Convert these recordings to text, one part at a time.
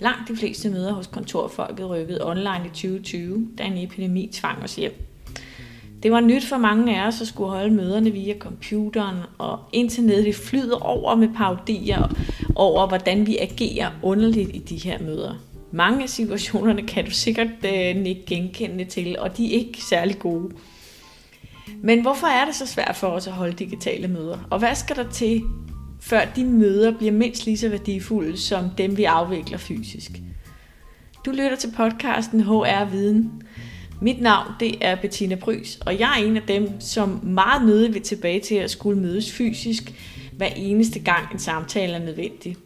Langt de fleste møder hos kontorfolket rykkede online i 2020, da en epidemi tvang os hjem. Det var nyt for mange af os at skulle holde møderne via computeren, og internettet flyder over med parodier over, hvordan vi agerer underligt i de her møder. Mange af situationerne kan du sikkert øh, ikke genkende til, og de er ikke særlig gode. Men hvorfor er det så svært for os at holde digitale møder? Og hvad skal der til, før de møder bliver mindst lige så værdifulde som dem, vi afvikler fysisk? Du lytter til podcasten HR Viden. Mit navn det er Bettina Brys, og jeg er en af dem, som meget nødig vil tilbage til at skulle mødes fysisk hver eneste gang en samtale er nødvendig.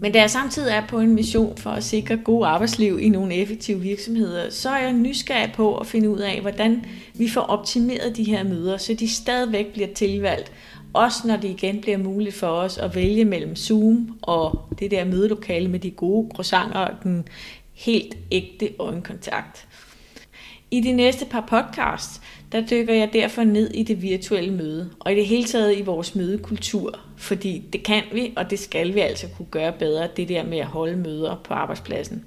Men da jeg samtidig er på en mission for at sikre god arbejdsliv i nogle effektive virksomheder, så er jeg nysgerrig på at finde ud af, hvordan vi får optimeret de her møder, så de stadigvæk bliver tilvalgt, også når det igen bliver muligt for os at vælge mellem Zoom og det der mødelokale med de gode croissanter og den helt ægte øjenkontakt. I de næste par podcasts, der dykker jeg derfor ned i det virtuelle møde, og i det hele taget i vores mødekultur, fordi det kan vi, og det skal vi altså kunne gøre bedre, det der med at holde møder på arbejdspladsen.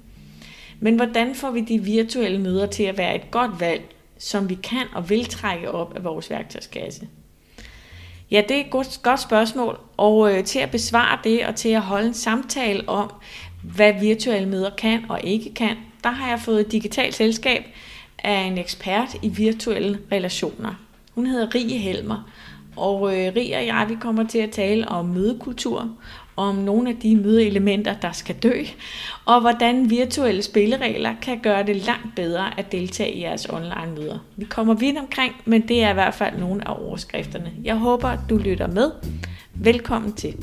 Men hvordan får vi de virtuelle møder til at være et godt valg, som vi kan og vil trække op af vores værktøjskasse? Ja, det er et godt, godt spørgsmål, og øh, til at besvare det og til at holde en samtale om, hvad virtuelle møder kan og ikke kan, der har jeg fået et digitalt selskab, af en ekspert i virtuelle relationer. Hun hedder Rie Helmer, og øh, Rie og jeg vi kommer til at tale om mødekultur, om nogle af de mødeelementer, der skal dø, og hvordan virtuelle spilleregler kan gøre det langt bedre at deltage i jeres online møder. Vi kommer vidt omkring, men det er i hvert fald nogle af overskrifterne. Jeg håber, du lytter med. Velkommen til.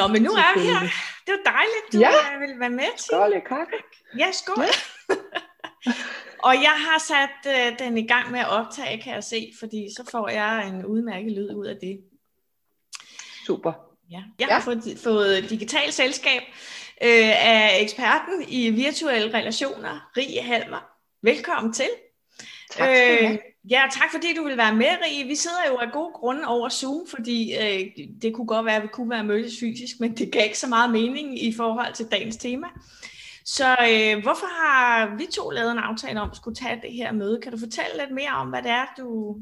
Nå, men nu er vi her. Det var dejligt, du ja. vil være med til. Skål i kaffe. Ja, skål. Ja. og jeg har sat uh, den i gang med at optage, kan jeg se, fordi så får jeg en udmærket lyd ud af det. Super. Ja. Jeg ja. har fået, fået digital selskab øh, af eksperten i virtuelle relationer, Rie Halmer. Velkommen til. Tak skal. Øh, Ja, tak fordi du vil være med, Rie. Vi sidder jo af gode grunde over Zoom, fordi øh, det kunne godt være, at vi kunne være mødtes fysisk, men det gav ikke så meget mening i forhold til dagens tema. Så øh, hvorfor har vi to lavet en aftale om at skulle tage det her møde? Kan du fortælle lidt mere om, hvad det er, du...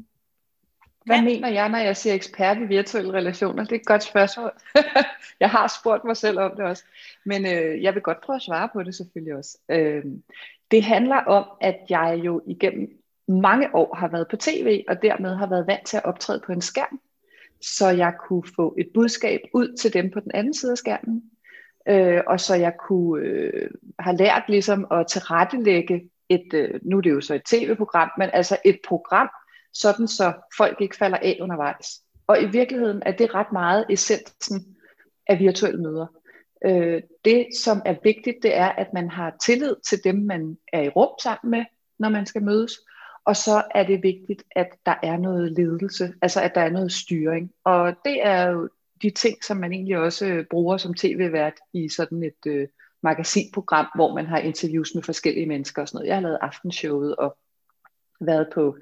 Hvad ja. mener jeg, når jeg siger ekspert i virtuelle relationer? Det er et godt spørgsmål. jeg har spurgt mig selv om det også. Men øh, jeg vil godt prøve at svare på det selvfølgelig også. Øh, det handler om, at jeg jo igennem mange år har været på tv, og dermed har været vant til at optræde på en skærm, så jeg kunne få et budskab ud til dem på den anden side af skærmen, øh, og så jeg kunne øh, have lært ligesom at tilrettelægge et, øh, nu er det jo så et tv-program, men altså et program, sådan så folk ikke falder af undervejs. Og i virkeligheden er det ret meget essensen af virtuelle møder. Øh, det, som er vigtigt, det er, at man har tillid til dem, man er i rum sammen med, når man skal mødes, og så er det vigtigt, at der er noget ledelse, altså at der er noget styring. Og det er jo de ting, som man egentlig også øh, bruger som tv-vært i sådan et øh, magasinprogram, hvor man har interviews med forskellige mennesker og sådan noget. Jeg har lavet aftenshowet og været på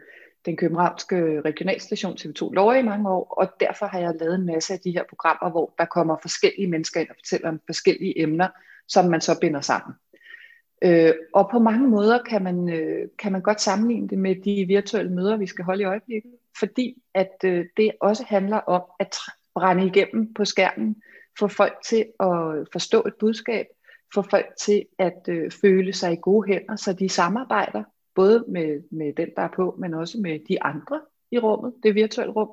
den københavnske regionalstation TV2 Lorge i mange år, og derfor har jeg lavet en masse af de her programmer, hvor der kommer forskellige mennesker ind og fortæller om forskellige emner, som man så binder sammen. Øh, og på mange måder kan man, øh, kan man godt sammenligne det med de virtuelle møder, vi skal holde i øjeblikket, fordi at øh, det også handler om at brænde igennem på skærmen, få folk til at forstå et budskab, få folk til at øh, føle sig i gode hænder, så de samarbejder, både med, med den, der er på, men også med de andre i rummet, det virtuelle rum.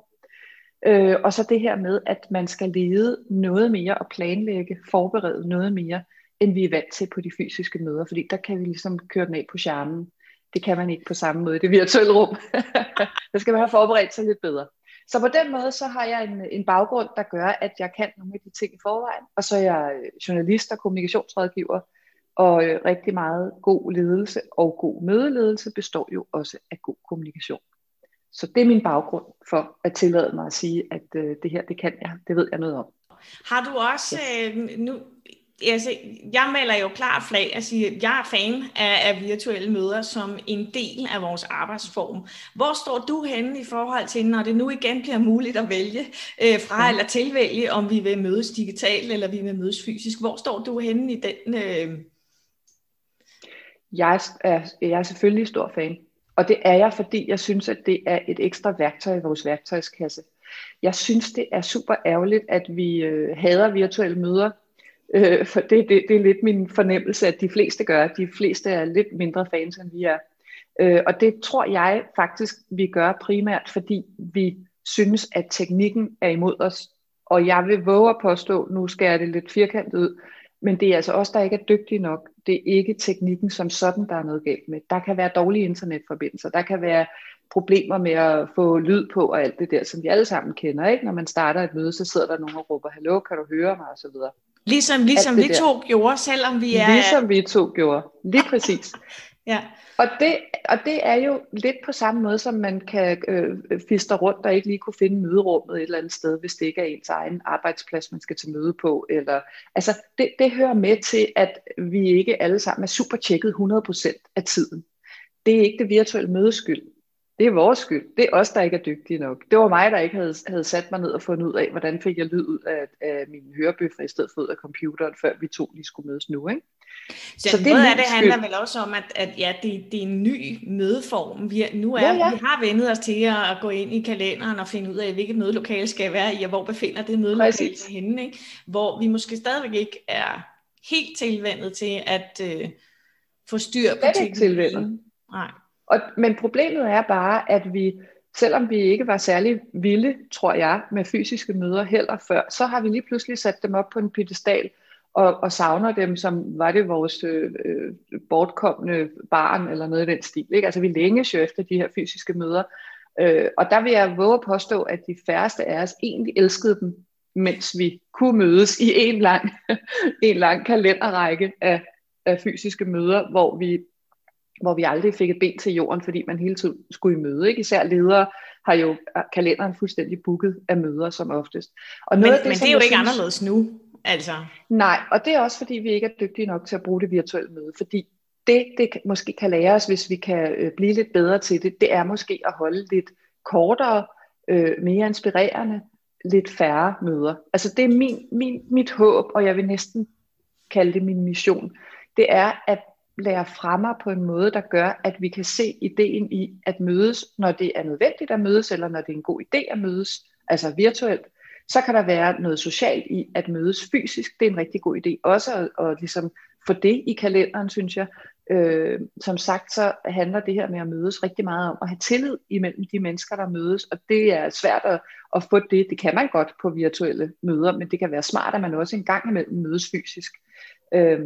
Øh, og så det her med, at man skal lede noget mere og planlægge, forberede noget mere, end vi er vant til på de fysiske møder, fordi der kan vi ligesom køre den af på skærmen. Det kan man ikke på samme måde i det virtuelle rum. der skal man have forberedt sig lidt bedre. Så på den måde, så har jeg en, en baggrund, der gør, at jeg kan nogle af de ting i forvejen. Og så er jeg øh, journalist og kommunikationsrådgiver, og øh, rigtig meget god ledelse og god mødeledelse består jo også af god kommunikation. Så det er min baggrund for at tillade mig at sige, at øh, det her, det kan jeg, det ved jeg noget om. Har du også, øh, nu, altså, jeg melder jo klart flag og siger, at jeg er fan af, af virtuelle møder som en del af vores arbejdsform. Hvor står du henne i forhold til, når det nu igen bliver muligt at vælge øh, fra ja. eller tilvælge, om vi vil mødes digitalt eller vi vil mødes fysisk? Hvor står du henne i den? Øh... Jeg, er, jeg er selvfølgelig stor fan. Og det er jeg, fordi jeg synes, at det er et ekstra værktøj i vores værktøjskasse. Jeg synes, det er super ærgerligt, at vi øh, hader virtuelle møder, øh, for det, det, det er lidt min fornemmelse, at de fleste gør. De fleste er lidt mindre fans, end vi er. Øh, og det tror jeg faktisk, vi gør primært, fordi vi synes, at teknikken er imod os. Og jeg vil våge at påstå, nu skal jeg det lidt firkantet ud, men det er altså os, der ikke er dygtige nok. Det er ikke teknikken som sådan, der er noget galt med. Der kan være dårlige internetforbindelser. Der kan være problemer med at få lyd på og alt det der, som vi alle sammen kender. Ikke? Når man starter et møde, så sidder der nogen og råber, hallo, kan du høre mig? Og så videre. Ligesom, ligesom vi to der. gjorde, selvom vi er... Ligesom vi to gjorde, lige præcis. ja. Og det, og det er jo lidt på samme måde, som man kan øh, fister rundt og ikke lige kunne finde møderummet et eller andet sted, hvis det ikke er ens egen arbejdsplads, man skal til møde på. Eller, altså, det, det hører med til, at vi ikke alle sammen er super tjekket 100% af tiden. Det er ikke det virtuelle mødes skyld. Det er vores skyld. Det er os, der ikke er dygtige nok. Det var mig, der ikke havde, havde sat mig ned og fundet ud af, hvordan fik jeg lyd ud af, af mine hørebøffer i stedet for ud af computeren, før vi to lige skulle mødes nu. Ikke? Så, så det noget af det handler vel også om, at, at ja, det, det er en ny mødeform. Vi, nu er, ja, ja. vi har vendet os til at gå ind i kalenderen og finde ud af, hvilket mødelokale skal være i, og hvor befinder det mødelokale sig henne. Ikke? Hvor vi måske stadigvæk ikke er helt tilvendet til at øh, få styr på teknologien. Nej. Og, men problemet er bare, at vi, selvom vi ikke var særlig vilde, tror jeg, med fysiske møder heller før, så har vi lige pludselig sat dem op på en pedestal, og, og savner dem, som var det vores øh, øh bortkommende barn, eller noget i den stil. Ikke? Altså vi længes jo efter de her fysiske møder, øh, og der vil jeg våge at påstå, at de færreste af os egentlig elskede dem, mens vi kunne mødes i en lang, en lang kalenderrække af, af fysiske møder, hvor vi hvor vi aldrig fik et ben til jorden, fordi man hele tiden skulle i møde. Ikke? Især ledere har jo kalenderen fuldstændig booket af møder som oftest. Og noget men, af det, men det er jo ikke synes, anderledes nu. Altså. Nej, og det er også fordi, vi ikke er dygtige nok til at bruge det virtuelle møde. Fordi det, det måske kan lære os, hvis vi kan øh, blive lidt bedre til det, det er måske at holde lidt kortere, øh, mere inspirerende, lidt færre møder. Altså det er min, min, mit håb, og jeg vil næsten kalde det min mission. Det er at lære mig på en måde, der gør, at vi kan se ideen i at mødes, når det er nødvendigt at mødes, eller når det er en god idé at mødes, altså virtuelt. Så kan der være noget socialt i at mødes fysisk. Det er en rigtig god idé. Også at, at ligesom få det i kalenderen, synes jeg. Øh, som sagt, så handler det her med at mødes rigtig meget om at have tillid imellem de mennesker, der mødes. Og det er svært at, at få det. Det kan man godt på virtuelle møder, men det kan være smart, at man også en gang imellem mødes fysisk. Øh,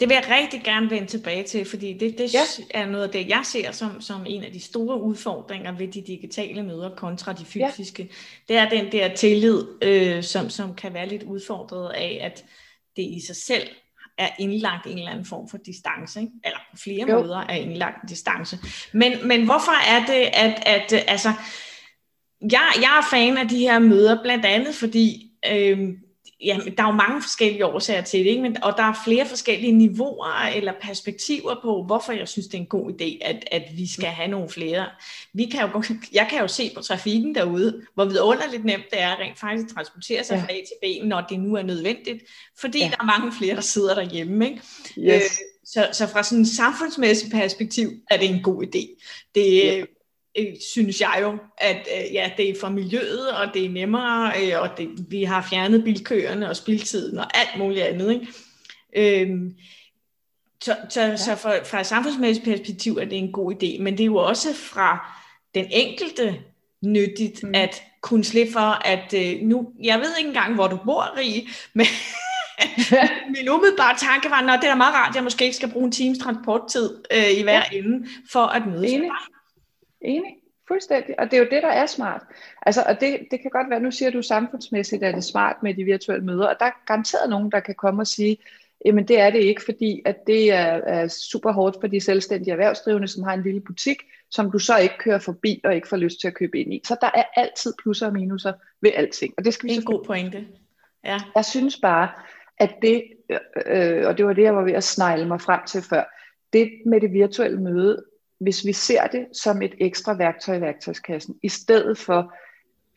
det vil jeg rigtig gerne vende tilbage til, fordi det, det ja. er noget af det, jeg ser som, som en af de store udfordringer ved de digitale møder kontra de fysiske. Ja. Det er den der tillid, øh, som, som kan være lidt udfordret af, at det i sig selv er indlagt en eller anden form for distance, ikke? eller på flere jo. måder er indlagt en distance. Men, men hvorfor er det, at, at altså, jeg, jeg er fan af de her møder, blandt andet fordi, øh, ja, der er jo mange forskellige årsager til det, ikke? Men, og der er flere forskellige niveauer eller perspektiver på, hvorfor jeg synes, det er en god idé, at, at vi skal have nogle flere. Vi kan jo, jeg kan jo se på trafikken derude, hvor vidunderligt nemt det er rent faktisk at transportere sig ja. fra A til B, når det nu er nødvendigt, fordi ja. der er mange flere, der sidder derhjemme. Ikke? Yes. Øh, så, så fra sådan en samfundsmæssigt perspektiv er det en god idé. Det, ja synes jeg jo, at øh, ja, det er for miljøet, og det er nemmere, øh, og det, vi har fjernet bilkøerne og spildtiden og alt muligt andet. Ikke? Øhm, så så, ja. så fra, fra et samfundsmæssigt perspektiv er det en god idé, men det er jo også fra den enkelte nyttigt mm. at kunne slippe for, at øh, nu, jeg ved ikke engang, hvor du bor, Rie, men min umiddelbare tanke var, at det er meget rart, at jeg måske ikke skal bruge en times transporttid øh, i hver ja. ende for at mødes med dig. Enig. Fuldstændig. Og det er jo det, der er smart. Altså, og det, det kan godt være, nu siger du samfundsmæssigt, at det er smart med de virtuelle møder, og der er garanteret nogen, der kan komme og sige, Jamen det er det ikke, fordi at det er, er super hårdt for de selvstændige erhvervsdrivende, som har en lille butik, som du så ikke kører forbi og ikke får lyst til at købe ind i. Så der er altid plusser og minuser ved alting. Og det skal vi det er en god pointe. Ja. Jeg synes bare, at det, øh, og det var det, jeg var ved at snegle mig frem til før, det med det virtuelle møde, hvis vi ser det som et ekstra værktøj i værktøjskassen, i stedet for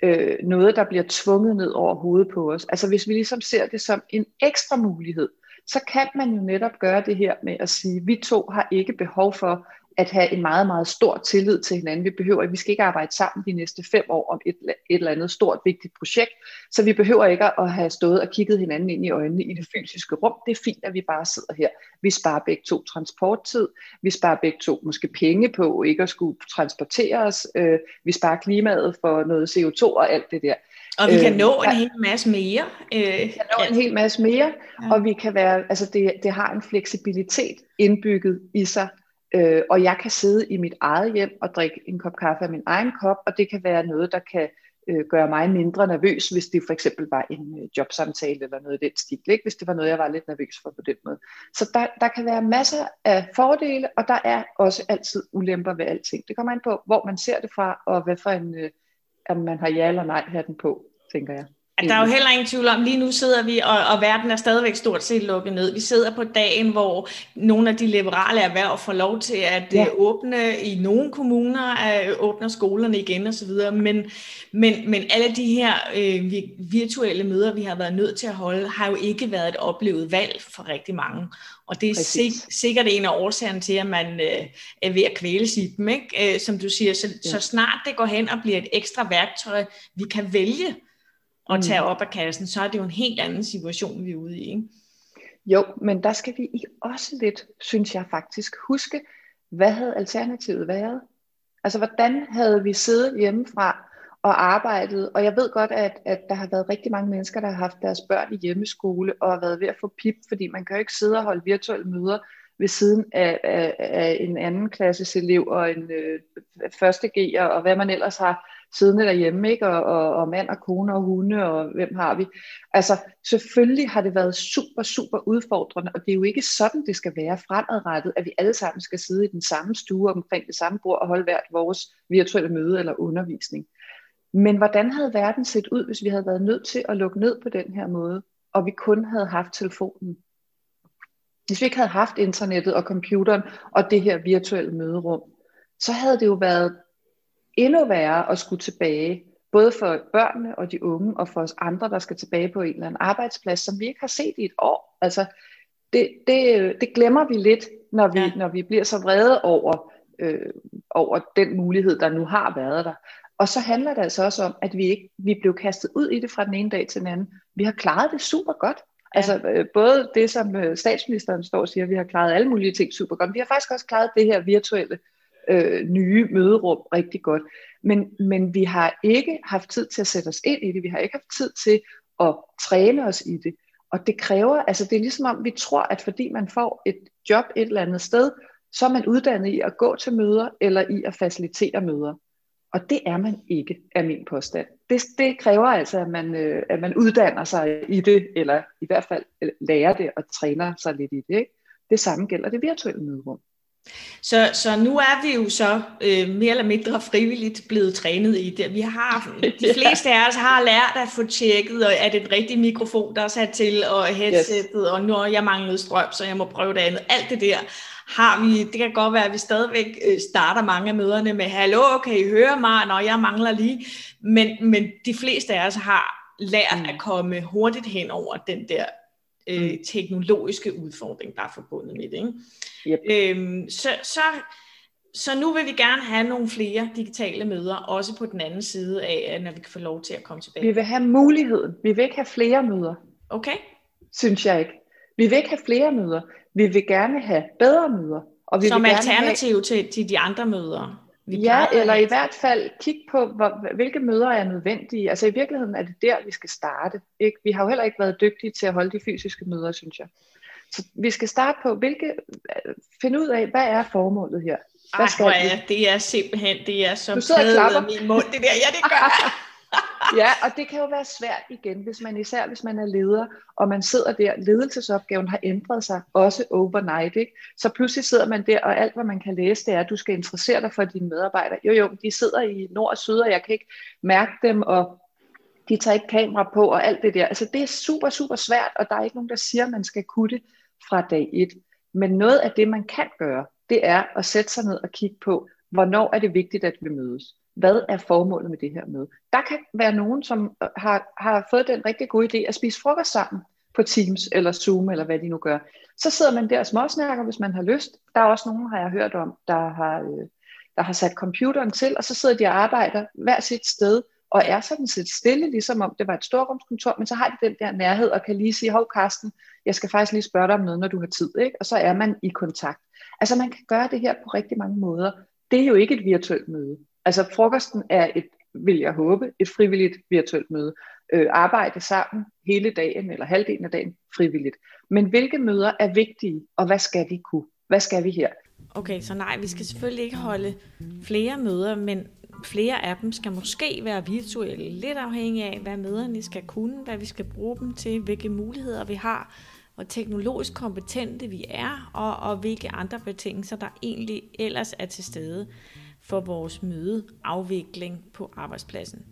øh, noget, der bliver tvunget ned over hovedet på os. Altså hvis vi ligesom ser det som en ekstra mulighed, så kan man jo netop gøre det her med at sige, vi to har ikke behov for at have en meget, meget stor tillid til hinanden. Vi behøver, vi skal ikke arbejde sammen de næste fem år om et, et eller andet stort, vigtigt projekt, så vi behøver ikke at have stået og kigget hinanden ind i øjnene i det fysiske rum. Det er fint, at vi bare sidder her. Vi sparer begge to transporttid, vi sparer begge to måske penge på ikke at skulle transportere os, øh, vi sparer klimaet for noget CO2 og alt det der. Og vi kan øh, nå en hel masse mere. Øh, vi kan nå en hel masse mere, ja. og vi kan være, altså det, det har en fleksibilitet indbygget i sig, øh, og jeg kan sidde i mit eget hjem og drikke en kop kaffe af min egen kop, og det kan være noget, der kan øh, gøre mig mindre nervøs, hvis det for eksempel var en øh, jobsamtale eller noget i den stil, ikke? hvis det var noget, jeg var lidt nervøs for på den måde. Så der, der kan være masser af fordele, og der er også altid ulemper ved alting. Det kommer an på, hvor man ser det fra, og hvad for en... Øh, om man har ja eller nej hatten på, tænker jeg. Der er jo heller ingen tvivl om, lige nu sidder vi, og, og verden er stadigvæk stort set lukket ned. Vi sidder på dagen, hvor nogle af de liberale erhverv får lov til at ja. Øh, åbne, i nogle kommuner at åbner skolerne igen osv., men, men, men alle de her øh, virtuelle møder, vi har været nødt til at holde, har jo ikke været et oplevet valg for rigtig mange. Og det er sik- sikkert en af årsagerne til, at man øh, er ved at kvæle i dem. Ikke? Øh, som du siger, så, ja. så snart det går hen og bliver et ekstra værktøj, vi kan vælge tage mm. op af kassen, så er det jo en helt anden situation, vi er ude i. Ikke? Jo, men der skal vi også lidt, synes jeg faktisk, huske, hvad havde alternativet været? Altså, hvordan havde vi siddet hjemmefra og arbejdet? Og jeg ved godt, at, at der har været rigtig mange mennesker, der har haft deres børn i hjemmeskole og har været ved at få pip, fordi man kan jo ikke sidde og holde virtuelle møder ved siden af, af, af en anden klasses elev og en øh, første G'er og hvad man ellers har siddende derhjemme, ikke? Og, og, og mand og kone og hunde, og hvem har vi? Altså, selvfølgelig har det været super, super udfordrende, og det er jo ikke sådan, det skal være fremadrettet, at vi alle sammen skal sidde i den samme stue omkring det samme bord og holde hvert vores virtuelle møde eller undervisning. Men hvordan havde verden set ud, hvis vi havde været nødt til at lukke ned på den her måde, og vi kun havde haft telefonen? Hvis vi ikke havde haft internettet og computeren og det her virtuelle møderum, så havde det jo været endnu værre at skulle tilbage, både for børnene og de unge, og for os andre, der skal tilbage på en eller anden arbejdsplads, som vi ikke har set i et år. Altså, det, det, det glemmer vi lidt, når vi, ja. når vi bliver så vrede over, øh, over den mulighed, der nu har været der. Og så handler det altså også om, at vi ikke vi blev kastet ud i det fra den ene dag til den anden. Vi har klaret det super godt. Ja. Altså øh, både det, som øh, statsministeren står og siger, vi har klaret alle mulige ting super godt. Vi har faktisk også klaret det her virtuelle øh, nye møderum rigtig godt. Men, men vi har ikke haft tid til at sætte os ind i det. Vi har ikke haft tid til at træne os i det. Og det kræver, altså det er ligesom om vi tror, at fordi man får et job et eller andet sted, så er man uddannet i at gå til møder eller i at facilitere møder. Og det er man ikke, er min påstand. Det, det kræver altså, at man, øh, at man uddanner sig i det, eller i hvert fald lærer det og træner sig lidt i det. Ikke? Det samme gælder det virtuelle møderum. Så, så nu er vi jo så øh, mere eller mindre frivilligt blevet trænet i det. Vi har, de fleste af os har lært at få tjekket, og er det den rigtige mikrofon, der er sat til, og headsettet, yes. og nu jeg manglet strøm, så jeg må prøve det andet. Alt det der har vi, det kan godt være, at vi stadigvæk øh, starter mange af møderne med, hallo, kan I høre mig, når jeg mangler lige, men, men de fleste af os har lært mm. at komme hurtigt hen over den der øh, mm. teknologiske udfordring, der er forbundet med det. Ikke? Yep. Øhm, så, så, så nu vil vi gerne have nogle flere digitale møder, også på den anden side af, når vi kan få lov til at komme tilbage. Vi vil have muligheden. Vi vil ikke have flere møder. Okay. Synes jeg ikke. Vi vil ikke have flere møder. Vi vil gerne have bedre møder. Og vi Som vil alternativ have... til, til de andre møder. Vi ja, eller i hvert fald kigge på, hvor, hvilke møder er nødvendige. Altså i virkeligheden er det der, vi skal starte. Ikke? Vi har jo heller ikke været dygtige til at holde de fysiske møder, synes jeg. Så vi skal starte på, hvilke, finde ud af, hvad er formålet her? Hvad skal Ej, det er simpelthen, det er som taget af min mund, det der, ja, det gør ja, og det kan jo være svært igen, hvis man især hvis man er leder, og man sidder der, ledelsesopgaven har ændret sig, også overnight, ikke? så pludselig sidder man der, og alt hvad man kan læse, det er, at du skal interessere dig for dine medarbejdere. Jo jo, de sidder i nord og syd, og jeg kan ikke mærke dem, og de tager ikke kamera på, og alt det der. Altså det er super, super svært, og der er ikke nogen, der siger, at man skal kunne det fra dag et. Men noget af det, man kan gøre, det er at sætte sig ned og kigge på, hvornår er det vigtigt, at vi mødes hvad er formålet med det her møde? Der kan være nogen, som øh, har, har fået den rigtig gode idé at spise frokost sammen på Teams eller Zoom eller hvad de nu gør. Så sidder man der og småsnakker, hvis man har lyst. Der er også nogen, har jeg hørt om, der har, øh, der har sat computeren til, og så sidder de og arbejder hver sit sted, og er sådan set stille, ligesom om det var et storrumskontor, men så har de den der nærhed og kan lige sige, hov Karsten, jeg skal faktisk lige spørge dig om noget, når du har tid, ikke? og så er man i kontakt. Altså man kan gøre det her på rigtig mange måder. Det er jo ikke et virtuelt møde. Altså frokosten er et, vil jeg håbe, et frivilligt virtuelt møde. Øh, arbejde sammen hele dagen eller halvdelen af dagen frivilligt. Men hvilke møder er vigtige, og hvad skal vi kunne? Hvad skal vi her? Okay, så nej, vi skal selvfølgelig ikke holde flere møder, men flere af dem skal måske være virtuelle, lidt afhængig af, hvad møderne skal kunne, hvad vi skal bruge dem til, hvilke muligheder vi har, hvor teknologisk kompetente vi er, og, og hvilke andre betingelser, der egentlig ellers er til stede for vores mødeafvikling på arbejdspladsen.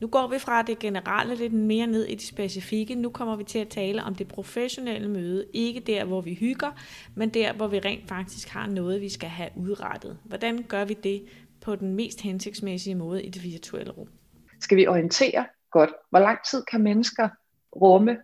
Nu går vi fra det generelle lidt mere ned i det specifikke. Nu kommer vi til at tale om det professionelle møde. Ikke der, hvor vi hygger, men der, hvor vi rent faktisk har noget, vi skal have udrettet. Hvordan gør vi det på den mest hensigtsmæssige måde i det virtuelle rum? Skal vi orientere godt? Hvor lang tid kan mennesker rumme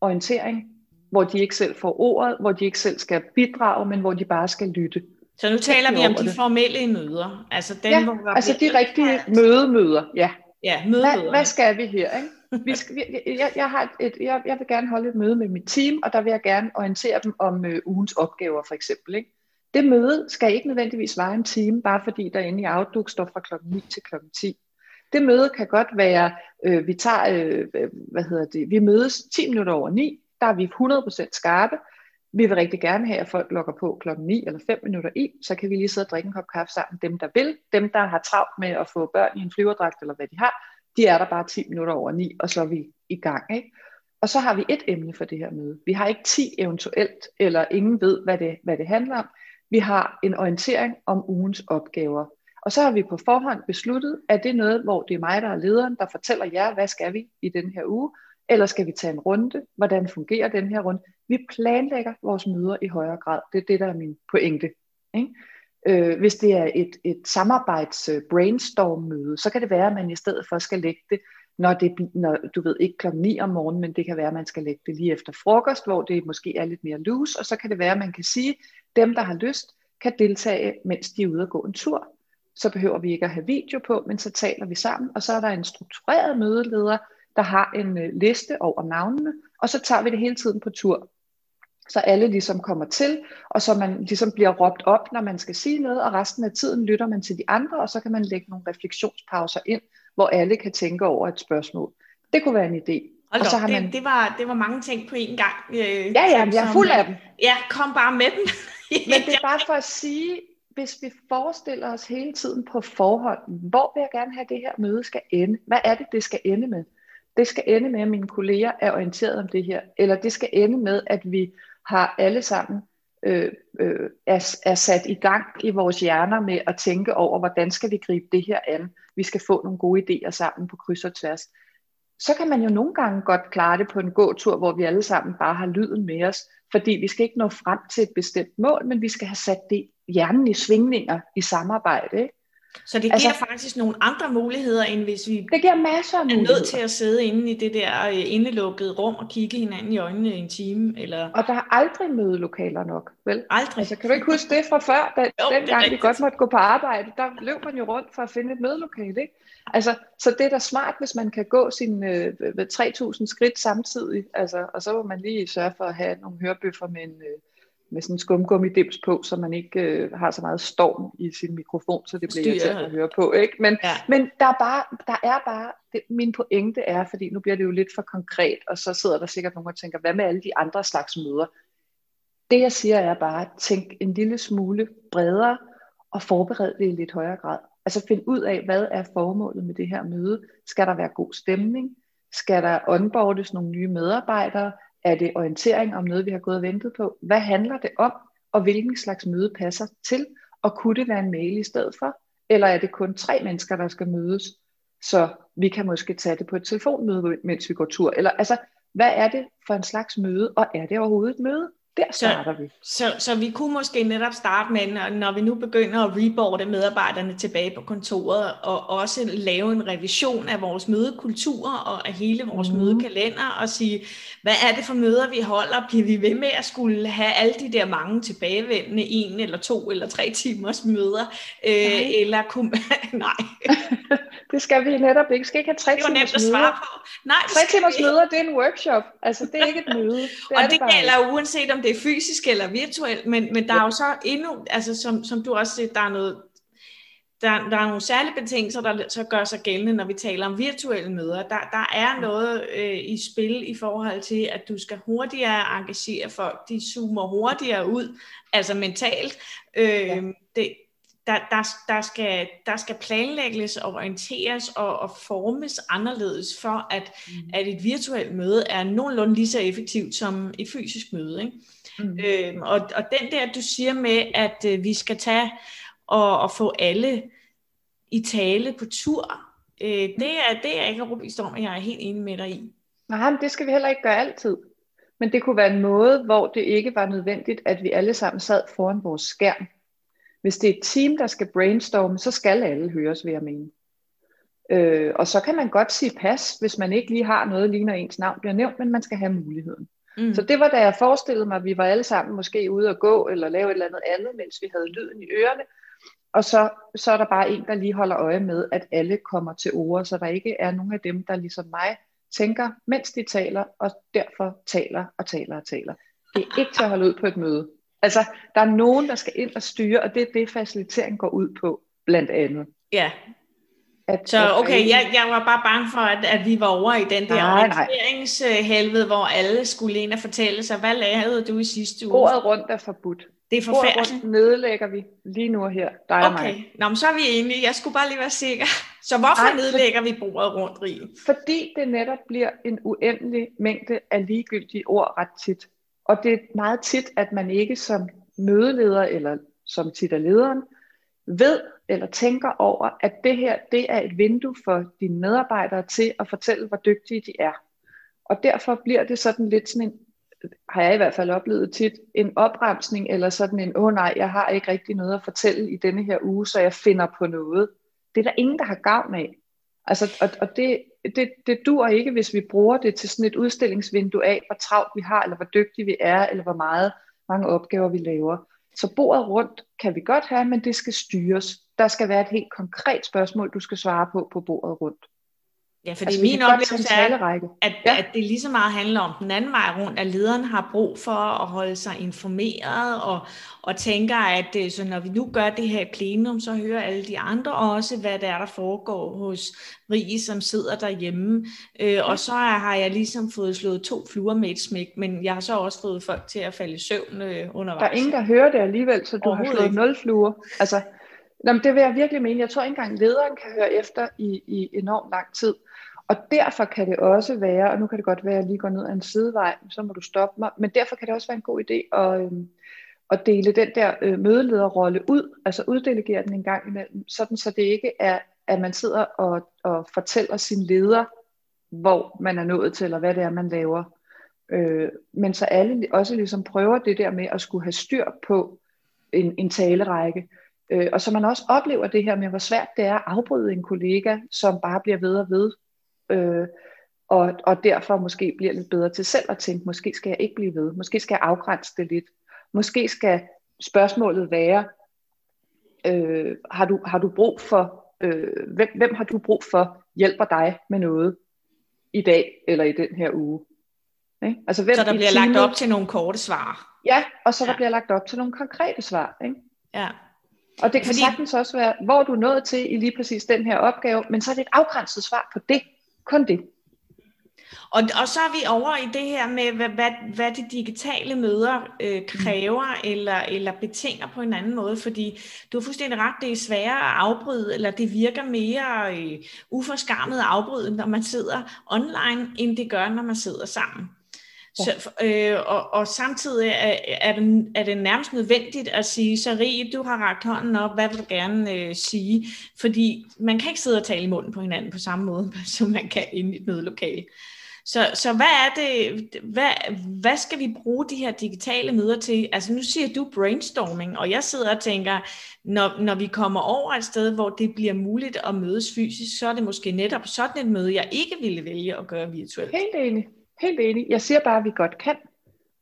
orientering, hvor de ikke selv får ordet, hvor de ikke selv skal bidrage, men hvor de bare skal lytte? Så nu taler vi om de formelle møder. Altså, den, ja, hvor altså de rigtige mødemøder. Ja, ja mødemøder. Hvad, hvad skal vi her? Ikke? Vi skal, vi, jeg, jeg, har et, et, jeg, jeg vil gerne holde et møde med mit team, og der vil jeg gerne orientere dem om øh, ugens opgaver for eksempel. Ikke? Det møde skal ikke nødvendigvis vare en time, bare fordi der inde i Outlook står fra klokken 9 til klokken 10. Det møde kan godt være, øh, vi tager, øh, hvad hedder det, vi mødes 10 minutter over 9, der er vi 100% skarpe, vi vil rigtig gerne have, at folk logger på klokken 9 eller 5 minutter i, så kan vi lige sidde og drikke en kop kaffe sammen. Dem, der vil, dem, der har travlt med at få børn i en flyverdragt eller hvad de har, de er der bare 10 minutter over 9, og så er vi i gang. Ikke? Og så har vi et emne for det her møde. Vi har ikke 10 eventuelt, eller ingen ved, hvad det, hvad det handler om. Vi har en orientering om ugens opgaver. Og så har vi på forhånd besluttet, at det er noget, hvor det er mig, der er lederen, der fortæller jer, hvad skal vi i den her uge, eller skal vi tage en runde? Hvordan fungerer den her runde? Vi planlægger vores møder i højere grad. Det er det, der er min pointe. Ikke? Øh, hvis det er et, et samarbejds øh, brainstorm-møde, så kan det være, at man i stedet for skal lægge det, når det når, du ved, ikke klokken 9 om morgenen, men det kan være, at man skal lægge det lige efter frokost, hvor det måske er lidt mere loose, og så kan det være, at man kan sige, at dem, der har lyst, kan deltage, mens de er ude og gå en tur. Så behøver vi ikke at have video på, men så taler vi sammen, og så er der en struktureret mødeleder, der har en øh, liste over navnene, og så tager vi det hele tiden på tur. Så alle ligesom kommer til, og så man ligesom bliver råbt op, når man skal sige noget, og resten af tiden lytter man til de andre, og så kan man lægge nogle refleksionspauser ind, hvor alle kan tænke over et spørgsmål. Det kunne være en idé. Hold og så har det, man... det, var, det var mange ting på én gang. Øh, ja, ja, jeg er fuld af dem. Ja, kom bare med dem. Men det er bare for at sige, hvis vi forestiller os hele tiden på forhånd, hvor vil jeg gerne have det her møde skal ende? Hvad er det, det skal ende med? Det skal ende med, at mine kolleger er orienteret om det her, eller det skal ende med, at vi har alle sammen øh, øh, er, er sat i gang i vores hjerner med at tænke over, hvordan skal vi gribe det her an. Vi skal få nogle gode idéer sammen på kryds og tværs. Så kan man jo nogle gange godt klare det på en gåtur, hvor vi alle sammen bare har lyden med os, fordi vi skal ikke nå frem til et bestemt mål, men vi skal have sat det hjernen i svingninger i samarbejde. Ikke? Så det altså, giver faktisk nogle andre muligheder, end hvis vi det giver masser af er nødt til at sidde inde i det der øh, indelukkede rum og kigge hinanden i øjnene i en time. Eller... Og der er aldrig mødelokaler nok, vel? Aldrig. Altså, kan du ikke huske det fra før, da, jo, dengang vi godt måtte gå på arbejde, der løb man jo rundt for at finde et mødelokale, ikke? Altså, så det er da smart, hvis man kan gå sine øh, 3.000 skridt samtidig, altså, og så må man lige sørge for at have nogle hørebøffer med en, øh, med sådan en skumgummidims på, så man ikke øh, har så meget storm i sin mikrofon, så det bliver til at høre på. Ikke? Men, ja. men der, er bare, der er bare, det, min pointe er, fordi nu bliver det jo lidt for konkret, og så sidder der sikkert nogen og tænker, hvad med alle de andre slags møder? Det jeg siger er bare, tænk en lille smule bredere, og forbered det i lidt højere grad. Altså finde ud af, hvad er formålet med det her møde? Skal der være god stemning? Skal der onboardes nogle nye medarbejdere? Er det orientering om noget, vi har gået og ventet på? Hvad handler det om? Og hvilken slags møde passer til? Og kunne det være en mail i stedet for? Eller er det kun tre mennesker, der skal mødes? Så vi kan måske tage det på et telefonmøde, mens vi går tur. Eller altså, hvad er det for en slags møde? Og er det overhovedet et møde? Der starter så, vi. Så, så vi kunne måske netop starte med, når, når vi nu begynder at reboarde medarbejderne tilbage på kontoret, og også lave en revision af vores mødekultur og af hele vores mm. mødekalender, og sige, hvad er det for møder, vi holder? Bliver vi ved med at skulle have alle de der mange tilbagevendende en eller to eller tre timers møder? Øh, eller kunne... nej. det skal vi netop ikke. Vi skal ikke have tre timers møder. Det var nemt at svare på. Nej, tre timers møder, det er en workshop. Altså, det er ikke et møde. Det og det, det gælder uanset om det er fysisk eller virtuelt, men, men der ja. er jo så endnu, altså som, som du også siger, der er noget, der, der er nogle særlige betingelser, der så gør sig gældende, når vi taler om virtuelle møder. Der, der er noget øh, i spil i forhold til, at du skal hurtigere engagere folk. De zoomer hurtigere ud, altså mentalt. Øh, ja. det, der, der, der, skal, der skal planlægges og orienteres og, og formes anderledes for, at, mm. at et virtuelt møde er nogenlunde lige så effektivt som et fysisk møde. Ikke? Mm. Øhm, og, og den der, du siger med, at øh, vi skal tage og, og få alle i tale på tur, øh, det, er, det er ikke overbevist om, at jeg er helt enig med dig i. Nej, men det skal vi heller ikke gøre altid. Men det kunne være en måde, hvor det ikke var nødvendigt, at vi alle sammen sad foran vores skærm. Hvis det er et team, der skal brainstorme, så skal alle høres, vil jeg mene. Øh, og så kan man godt sige pas, hvis man ikke lige har noget, lige når ens navn bliver nævnt, men man skal have muligheden. Mm. Så det var da jeg forestillede mig, at vi var alle sammen måske ude at gå, eller lave et eller andet andet, mens vi havde lyden i ørerne. Og så, så er der bare en, der lige holder øje med, at alle kommer til ord, så der ikke er nogen af dem, der ligesom mig tænker, mens de taler, og derfor taler og taler og taler. Det er ikke til at holde ud på et møde. Altså, der er nogen, der skal ind og styre, og det er det, facilitering går ud på, blandt andet. Ja, at, så okay, jeg, jeg var bare bange for, at, at vi var over i den der orienteringshelvede, hvor alle skulle ind og fortælle sig, hvad lavede du i sidste uge? Bordet rundt er forbudt. Det er forfærdeligt. rundt nedlægger vi lige nu her, dig okay. og mig. Nå, men så er vi enige. Jeg skulle bare lige være sikker. Så hvorfor Ej, nedlægger vi bordet rundt, Rie? Fordi det netop bliver en uendelig mængde af ligegyldige ord ret tit. Og det er meget tit, at man ikke som mødeleder eller som tit er lederen, ved eller tænker over, at det her det er et vindue for dine medarbejdere til at fortælle, hvor dygtige de er. Og derfor bliver det sådan lidt sådan en, har jeg i hvert fald oplevet tit, en opremsning, eller sådan en, åh oh, nej, jeg har ikke rigtig noget at fortælle i denne her uge, så jeg finder på noget. Det er der ingen, der har gavn af. Altså, og, og det, det, det dur ikke, hvis vi bruger det til sådan et udstillingsvindue af, hvor travlt vi har, eller hvor dygtige vi er, eller hvor meget mange opgaver vi laver. Så bordet rundt kan vi godt have, men det skal styres. Der skal være et helt konkret spørgsmål, du skal svare på på bordet rundt. Ja, fordi altså, min oplevelse er, at, ja. at det lige så meget handler om den anden vej rundt, at lederen har brug for at holde sig informeret og, og tænker, at øh, så når vi nu gør det her i plenum, så hører alle de andre også, hvad det er, der foregår hos Rie, som sidder derhjemme. Øh, og så har jeg ligesom fået slået to fluer med et smæk, men jeg har så også fået folk til at falde i søvn øh, undervejs. Der er ingen, der hører det alligevel, så du har slået nul fluer. Altså, Jamen, det vil jeg virkelig mene. Jeg tror ikke engang, lederen kan høre efter i, i enormt lang tid. Og derfor kan det også være, og nu kan det godt være, at jeg lige går ned ad en sidevej, så må du stoppe mig, men derfor kan det også være en god idé at, øh, at dele den der øh, mødelederrolle ud, altså uddelegere den en gang imellem, sådan så det ikke er, at man sidder og, og fortæller sin leder, hvor man er nået til, eller hvad det er, man laver. Øh, men så alle også ligesom prøver det der med at skulle have styr på en, en talerække. Øh, og så man også oplever det her med, hvor svært det er at afbryde en kollega, som bare bliver ved og ved, øh, og, og derfor måske bliver lidt bedre til selv at tænke, måske skal jeg ikke blive ved, måske skal jeg afgrænse det lidt, måske skal spørgsmålet være, øh, har, du, har du brug for, øh, hvem, hvem har du brug for hjælper dig med noget i dag eller i den her uge? Ikke? Altså, hvem så der bliver teamet, lagt op til nogle korte svar. Ja, og så der ja. bliver lagt op til nogle konkrete svar. Ikke? Ja. Og det kan Fordi... sagtens også være, hvor du er nået til i lige præcis den her opgave, men så er det et afgrænset svar på det. Kun det. Og, og så er vi over i det her med, hvad, hvad, hvad de digitale møder øh, kræver mm. eller, eller betinger på en anden måde, fordi du har fuldstændig ret, det er sværere at afbryde, eller det virker mere øh, uforskammet at afbryde, når man sidder online, end det gør, når man sidder sammen. Så, øh, og, og samtidig er, er, det, er det nærmest nødvendigt at sige, så Rie, du har rakt hånden op, hvad vil du gerne øh, sige? Fordi man kan ikke sidde og tale i munden på hinanden på samme måde, som man kan inde i et mødelokale. Så, så hvad er det, hvad, hvad skal vi bruge de her digitale møder til? Altså nu siger du brainstorming, og jeg sidder og tænker, når, når vi kommer over et sted, hvor det bliver muligt at mødes fysisk, så er det måske netop sådan et møde, jeg ikke ville vælge at gøre virtuelt. Helt enig. Helt enig. Jeg siger bare, at vi godt kan.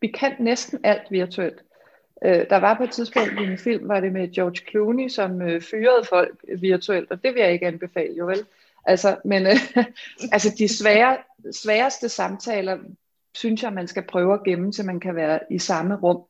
Vi kan næsten alt virtuelt. Øh, der var på et tidspunkt i en film, var det med George Clooney, som øh, fyrede folk virtuelt, og det vil jeg ikke anbefale, jo vel? Altså, men øh, altså de svære, sværeste samtaler, synes jeg, man skal prøve at gemme, så man kan være i samme rum.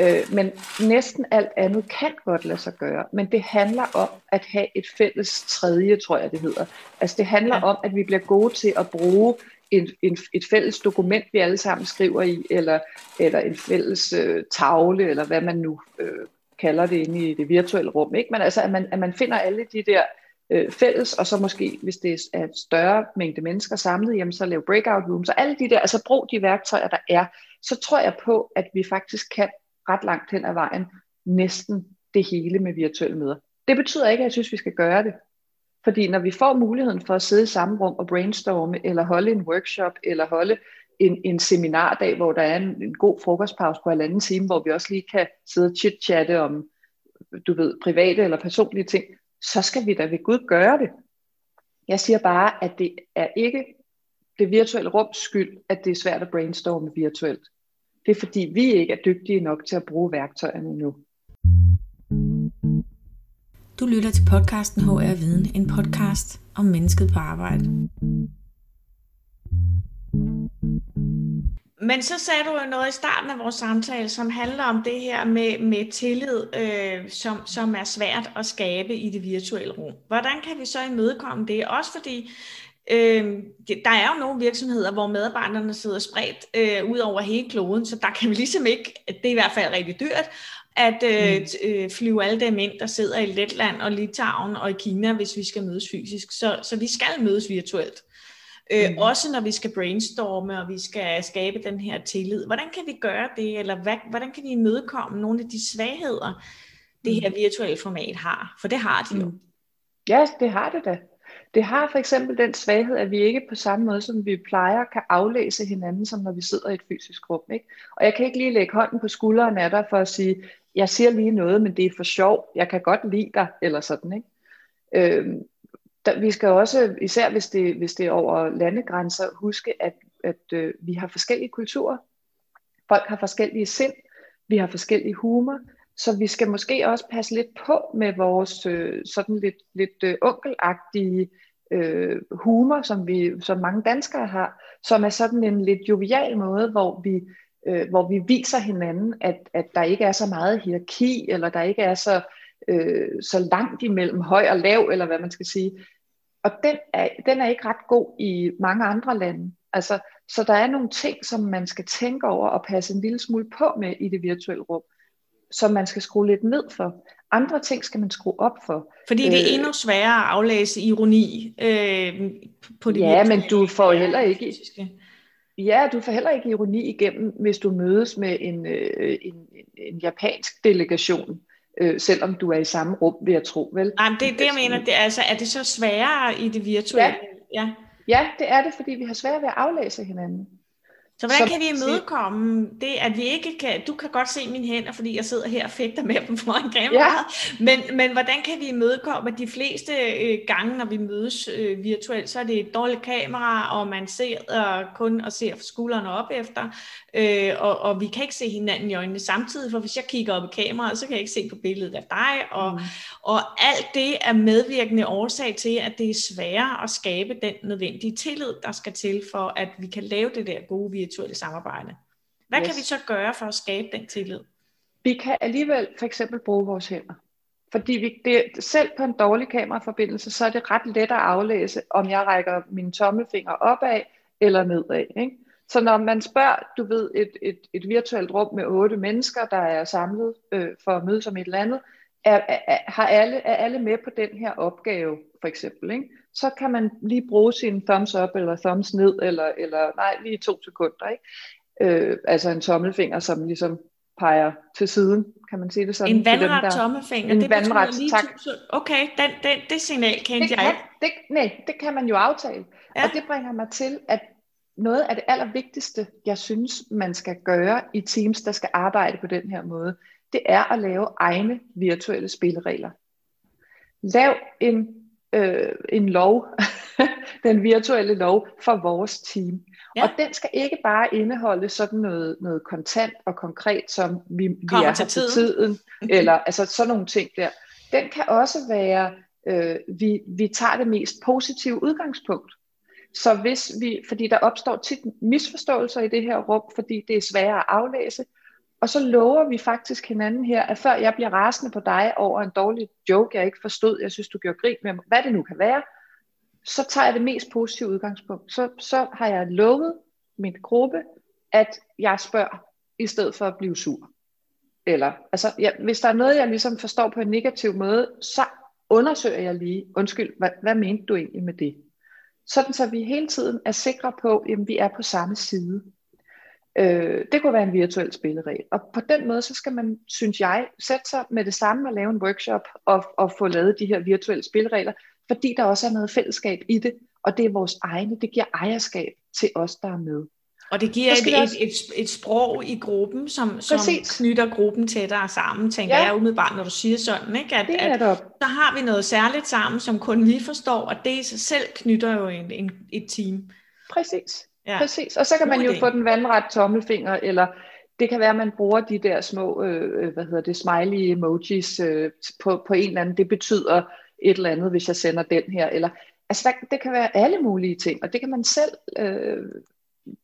Øh, men næsten alt andet kan godt lade sig gøre, men det handler om at have et fælles tredje, tror jeg det hedder. Altså det handler ja. om, at vi bliver gode til at bruge en, en, et fælles dokument, vi alle sammen skriver i, eller, eller en fælles øh, tavle, eller hvad man nu øh, kalder det inde i det virtuelle rum. Ikke? Men altså, at man, at man finder alle de der øh, fælles, og så måske, hvis det er et større mængde mennesker samlet, jamen så lave breakout rooms, og alle de der, altså brug de værktøjer, der er, så tror jeg på, at vi faktisk kan ret langt hen ad vejen næsten det hele med virtuelle møder. Det betyder ikke, at jeg synes, vi skal gøre det. Fordi når vi får muligheden for at sidde i samme rum og brainstorme, eller holde en workshop, eller holde en, en seminardag, hvor der er en, en god frokostpause på en anden time, hvor vi også lige kan sidde og chit-chatte om, du ved, private eller personlige ting, så skal vi da ved Gud gøre det. Jeg siger bare, at det er ikke det virtuelle rums skyld, at det er svært at brainstorme virtuelt. Det er fordi, vi ikke er dygtige nok til at bruge værktøjerne nu. Du lytter til podcasten HR Viden, en podcast om mennesket på arbejde. Men så sagde du jo noget i starten af vores samtale, som handler om det her med, med tillid, øh, som, som er svært at skabe i det virtuelle rum. Hvordan kan vi så imødekomme det? Også fordi Øh, der er jo nogle virksomheder, hvor medarbejderne sidder spredt øh, ud over hele kloden, så der kan vi ligesom ikke, det er i hvert fald rigtig dyrt, at øh, mm. øh, flyve alle dem ind, der sidder i Letland og Litauen og i Kina, hvis vi skal mødes fysisk. Så, så vi skal mødes virtuelt. Øh, mm. Også når vi skal brainstorme, og vi skal skabe den her tillid. Hvordan kan vi gøre det, eller hvad, hvordan kan vi imødekomme nogle af de svagheder, det her mm. virtuelle format har? For det har de jo. Mm. Ja, det har det da. Det har for eksempel den svaghed, at vi ikke på samme måde, som vi plejer, kan aflæse hinanden, som når vi sidder i et fysisk rum. Ikke? Og jeg kan ikke lige lægge hånden på skulderen af dig for at sige, jeg siger lige noget, men det er for sjov, jeg kan godt lide dig, eller sådan. Ikke? Øhm, der, vi skal også, især hvis det, hvis det er over landegrænser, huske, at, at øh, vi har forskellige kulturer. Folk har forskellige sind, vi har forskellige humor, så vi skal måske også passe lidt på med vores øh, sådan lidt, lidt øh, onkelagtige øh, humor, som, vi, som mange danskere har, som er sådan en lidt jovial måde, hvor vi, øh, hvor vi viser hinanden, at, at der ikke er så meget hierarki, eller der ikke er så, øh, så langt imellem høj og lav, eller hvad man skal sige. Og den er, den er ikke ret god i mange andre lande. Altså, så der er nogle ting, som man skal tænke over og passe en lille smule på med i det virtuelle rum som man skal skrue lidt ned for. Andre ting skal man skrue op for. Fordi det er øh, endnu sværere at aflæse ironi øh, på det Ja, men du får heller ikke... Ja, du får heller ikke ironi igennem, hvis du mødes med en, øh, en, en japansk delegation, øh, selvom du er i samme rum, vil jeg tro, vel? Nej, det er det, jeg mener. Det er, altså, er det så sværere i det virtuelle? Ja. ja. ja, det er det, fordi vi har svært ved at aflæse hinanden. Så hvordan kan vi imødekomme det, at vi ikke kan, du kan godt se mine hænder, fordi jeg sidder her og fægter med dem foran kameraet, ja. men, men hvordan kan vi imødekomme, at de fleste øh, gange, når vi mødes øh, virtuelt, så er det et dårligt kamera, og man ser kun og ser skuldrene op efter, øh, og, og vi kan ikke se hinanden i øjnene samtidig, for hvis jeg kigger op i kameraet, så kan jeg ikke se på billedet af dig, og, mm. og alt det er medvirkende årsag til, at det er sværere at skabe den nødvendige tillid, der skal til for, at vi kan lave det der gode virtuelle samarbejde. Hvad yes. kan vi så gøre for at skabe den tillid? Vi kan alligevel for eksempel bruge vores hænder. Fordi vi, det, selv på en dårlig kameraforbindelse, så er det ret let at aflæse, om jeg rækker mine tommelfinger opad eller nedad. Ikke? Så når man spørger, du ved, et, et, et virtuelt rum med otte mennesker, der er samlet øh, for at mødes om et eller andet, er, er, har alle, er alle med på den her opgave, for eksempel, ikke? så kan man lige bruge sin thumbs up eller thumbs ned, eller, eller nej, lige to sekunder. Ikke? Øh, altså en tommelfinger, som ligesom peger til siden, kan man sige det sådan. En vandret der... tommelfinger, en det vandret, lige tak. To, okay, den, den, det signal kendte det jeg ikke. Det, nej, det kan man jo aftale. Ja. Og det bringer mig til, at noget af det allervigtigste, jeg synes, man skal gøre i teams, der skal arbejde på den her måde, det er at lave egne virtuelle spilleregler. Lav en, øh, en lov, den virtuelle lov for vores team. Ja. Og den skal ikke bare indeholde sådan noget, noget kontant og konkret, som vi, vi er til tiden, tiden eller altså sådan nogle ting der. Den kan også være, øh, vi, vi tager det mest positive udgangspunkt. Så hvis vi, fordi der opstår tit misforståelser i det her rum, fordi det er sværere at aflæse, og så lover vi faktisk hinanden her, at før jeg bliver rasende på dig over en dårlig joke, jeg ikke forstod, jeg synes, du gjorde grin med mig, hvad det nu kan være, så tager jeg det mest positive udgangspunkt. Så, så har jeg lovet min gruppe, at jeg spørger, i stedet for at blive sur. Eller, altså, ja, hvis der er noget, jeg ligesom forstår på en negativ måde, så undersøger jeg lige, undskyld, hvad, hvad mente du egentlig med det? Sådan så vi hele tiden er sikre på, at vi er på samme side. Øh, det kunne være en virtuel spilleregel. Og på den måde, så skal man, synes jeg, sætte sig med det samme og lave en workshop og, og få lavet de her virtuelle spilleregler, fordi der også er noget fællesskab i det, og det er vores egne, det giver ejerskab til os, der er med. Og det giver et, også... et, et, et sprog i gruppen, som, som knytter gruppen tættere sammen, tænker ja. jeg umiddelbart, når du siger sådan, ikke? At, det er at, så har vi noget særligt sammen, som kun vi forstår, og det i sig selv knytter jo en, en, et team. Præcis. Ja. Præcis. Og så kan man jo få den vandret tommelfinger, eller det kan være, at man bruger de der små, øh, hvad hedder det, smiley emojis øh, på, på en eller anden, det betyder et eller andet, hvis jeg sender den her, eller altså der, det kan være alle mulige ting, og det kan man selv, øh,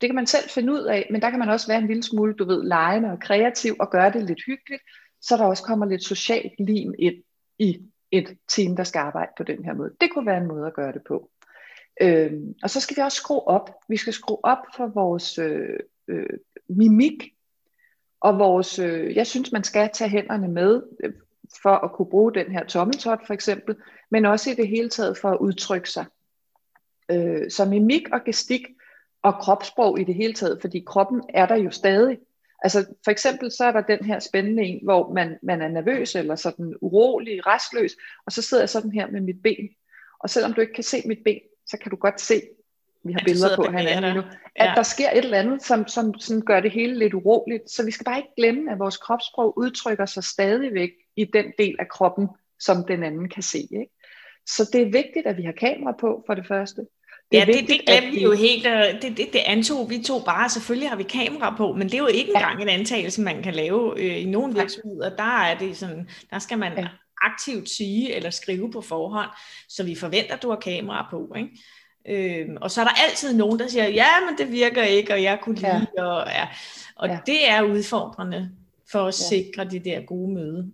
det kan man selv finde ud af, men der kan man også være en lille smule, du ved, lejende og kreativ, og gøre det lidt hyggeligt, så der også kommer lidt socialt lim ind i et team, der skal arbejde på den her måde. Det kunne være en måde at gøre det på. Øhm, og så skal vi også skrue op. Vi skal skrue op for vores øh, øh, mimik, og vores, øh, jeg synes, man skal tage hænderne med, øh, for at kunne bruge den her tommeltot for eksempel, men også i det hele taget for at udtrykke sig. Øh, så mimik og gestik og kropssprog i det hele taget, fordi kroppen er der jo stadig. Altså for eksempel så er der den her spændende en, hvor man, man er nervøs eller sådan urolig, restløs, og så sidder jeg sådan her med mit ben. Og selvom du ikke kan se mit ben, så kan du godt se, vi har billeder på hinanden lige nu, at ja. der sker et eller andet, som, som som gør det hele lidt uroligt. Så vi skal bare ikke glemme, at vores kropssprog udtrykker sig stadigvæk i den del af kroppen, som den anden kan se. Ikke? Så det er vigtigt, at vi har kamera på, for det første. Det ja, vigtigt, det, det glemte vi jo helt. Det, det, det antog vi to bare. Selvfølgelig har vi kamera på, men det er jo ikke engang ja. en antagelse, man kan lave øh, i nogle virksomheder. Der er det sådan, der skal man ja. Aktivt sige eller skrive på forhånd, så vi forventer, at du har kamera på. Ikke? Øhm, og så er der altid nogen, der siger, ja, men det virker ikke, og jeg kunne lide, ja. og, ja. og ja. det er udfordrende for at ja. sikre de der gode møde.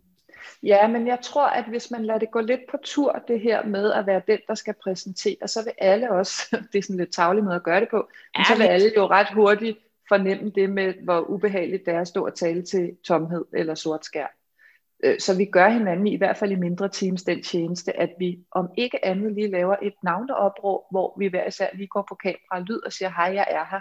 Ja, men jeg tror, at hvis man lader det gå lidt på tur, det her med at være den, der skal præsentere, så vil alle også, det er sådan lidt tavlig måde at gøre det på, men så vil alle jo ret hurtigt fornemme det med, hvor ubehageligt det er at stå og tale til tomhed eller sort skærm. Øh, så vi gør hinanden i hvert fald i mindre teams den tjeneste, at vi om ikke andet lige laver et navneopråb, hvor vi hver især lige går på kamera og lyd og siger, hej, jeg er her.